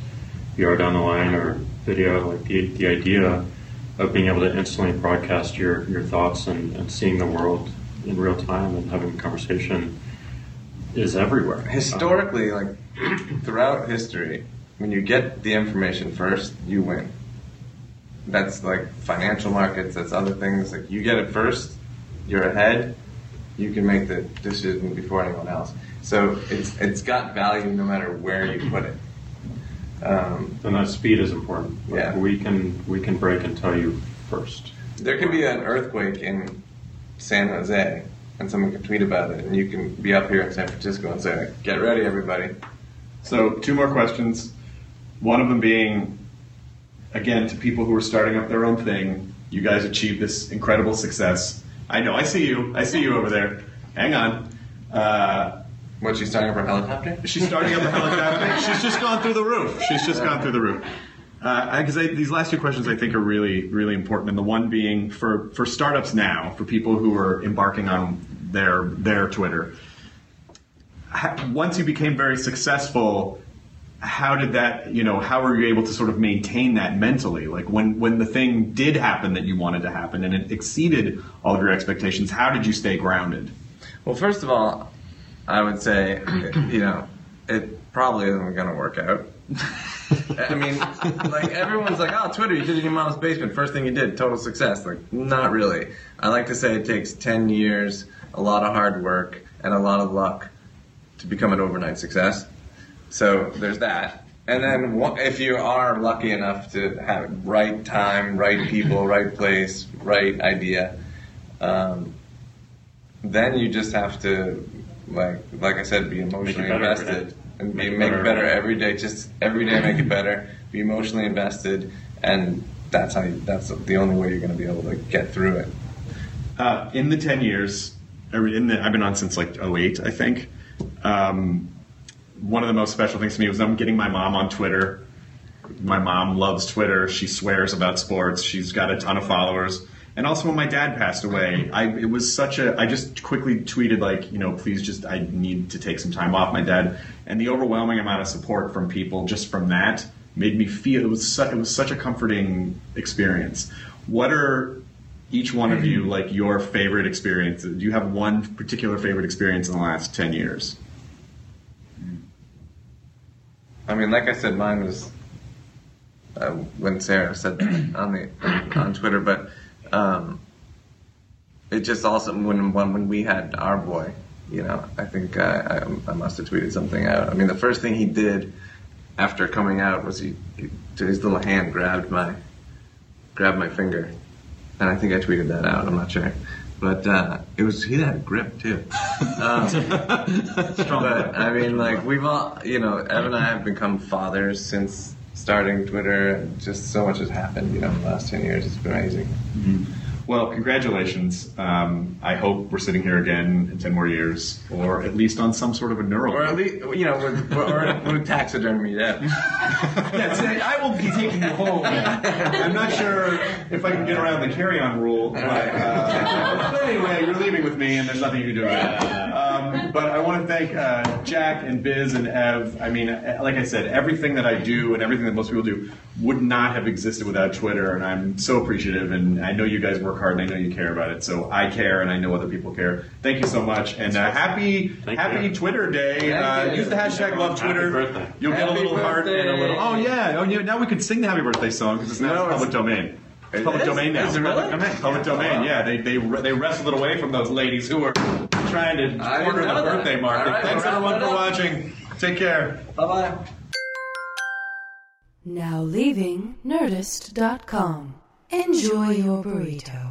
VR down the line or video, like the, the idea of being able to instantly broadcast your, your thoughts and, and seeing the world in real time and having a conversation is everywhere. Historically, like *clears throat* throughout history, when you get the information first, you win. That's like financial markets. That's other things. Like you get it first, you're ahead. You can make the decision before anyone else. So it's it's got value no matter where you put it. Um, and that speed is important. Like, Yeah. we can we can break and tell you first. There can be an earthquake in San Jose, and someone can tweet about it, and you can be up here in San Francisco and say, "Get ready, everybody." So two more questions. One of them being, again, to people who are starting up their own thing. You guys achieved this incredible success. I know. I see you. I see you over there. Hang on. Uh, What? She's starting up her helicopter? She's starting up a helicopter. *laughs* She's just gone through the roof. She's just gone through the roof. Because these last two questions I think are really, really important, and the one being for for startups now, for people who are embarking on their their Twitter. Once you became very successful, how did that you know how were you able to sort of maintain that mentally like when when the thing did happen that you wanted to happen and it exceeded all of your expectations how did you stay grounded Well, first of all, I would say, you know, it probably isn't going to work out. I mean, like everyone's like, "Oh, Twitter, you did it in your mom's basement. First thing you did, total success." Like, not really. I like to say it takes ten years, a lot of hard work, and a lot of luck to become an overnight success. So there's that. And then if you are lucky enough to have right time, right people, right place, right idea, um, then you just have to, like like I said, be emotionally better invested day. and be, Make it make better it better every every day. Just every day, make it better. Be emotionally invested, and that's how. You, that's the only way you're going to be able to get through it. uh, in the 10 years in the, i've been on since like 08 i think um, one of the most special things to me was i'm getting my mom on twitter. My mom loves twitter. She swears about sports. She's got a ton of followers. And also when my dad passed away i it was such a i just quickly tweeted like you know please just i need to take some time off. My dad and the overwhelming amount of support from people just from that made me feel it was it was such a comforting experience. What are each one of you like your favorite experience do you have one particular favorite experience in the last 10 years I mean, like I said, mine was uh, when Sarah said on the on Twitter, but um, it just also when when we had our boy, you know, I think I, I, I must have tweeted something out. I mean, the first thing he did after coming out was he, he his little hand grabbed my grabbed my finger, and I think I tweeted that out. I'm not sure. But uh, it was he had a grip too. *laughs* Um, but I mean, like we've all, you know, Evan and I have become fathers since starting Twitter, and just so much has happened, you know, in the last ten years. It's been amazing. Well, congratulations. Um, I hope we're sitting here again in 10 more years, or at least on some sort of a neural. Or at least, you know, with, or with taxidermy, yeah. *laughs* yeah, see, I will be taking you home. I'm not sure if I can get around the carry-on rule. But, uh, but anyway, you're leaving with me, and there's nothing you can do about it. Um, but I want to thank uh, Jack and Biz and Ev. I mean, uh, like I said, everything that I do and everything that most people do would not have existed without Twitter, and I'm so appreciative. And I know you guys work hard, and I know you care about it. So I care, and I know other people care. Thank you so much, and uh, happy Happy Twitter Day. Uh, use the hashtag Love Twitter. You'll get a Happy little heart and a little. Oh yeah. Oh yeah. Now we could sing the Happy Birthday song because it's now No, it's public domain. It's public is? domain now. Is it really? Public domain. Public domain. Yeah. They they they wrestled it away from those ladies who were trying to I corner the know that. birthday market. All right, Thanks everyone for watching. Take care. Bye bye. Now leaving Nerdist.com. Enjoy your burrito.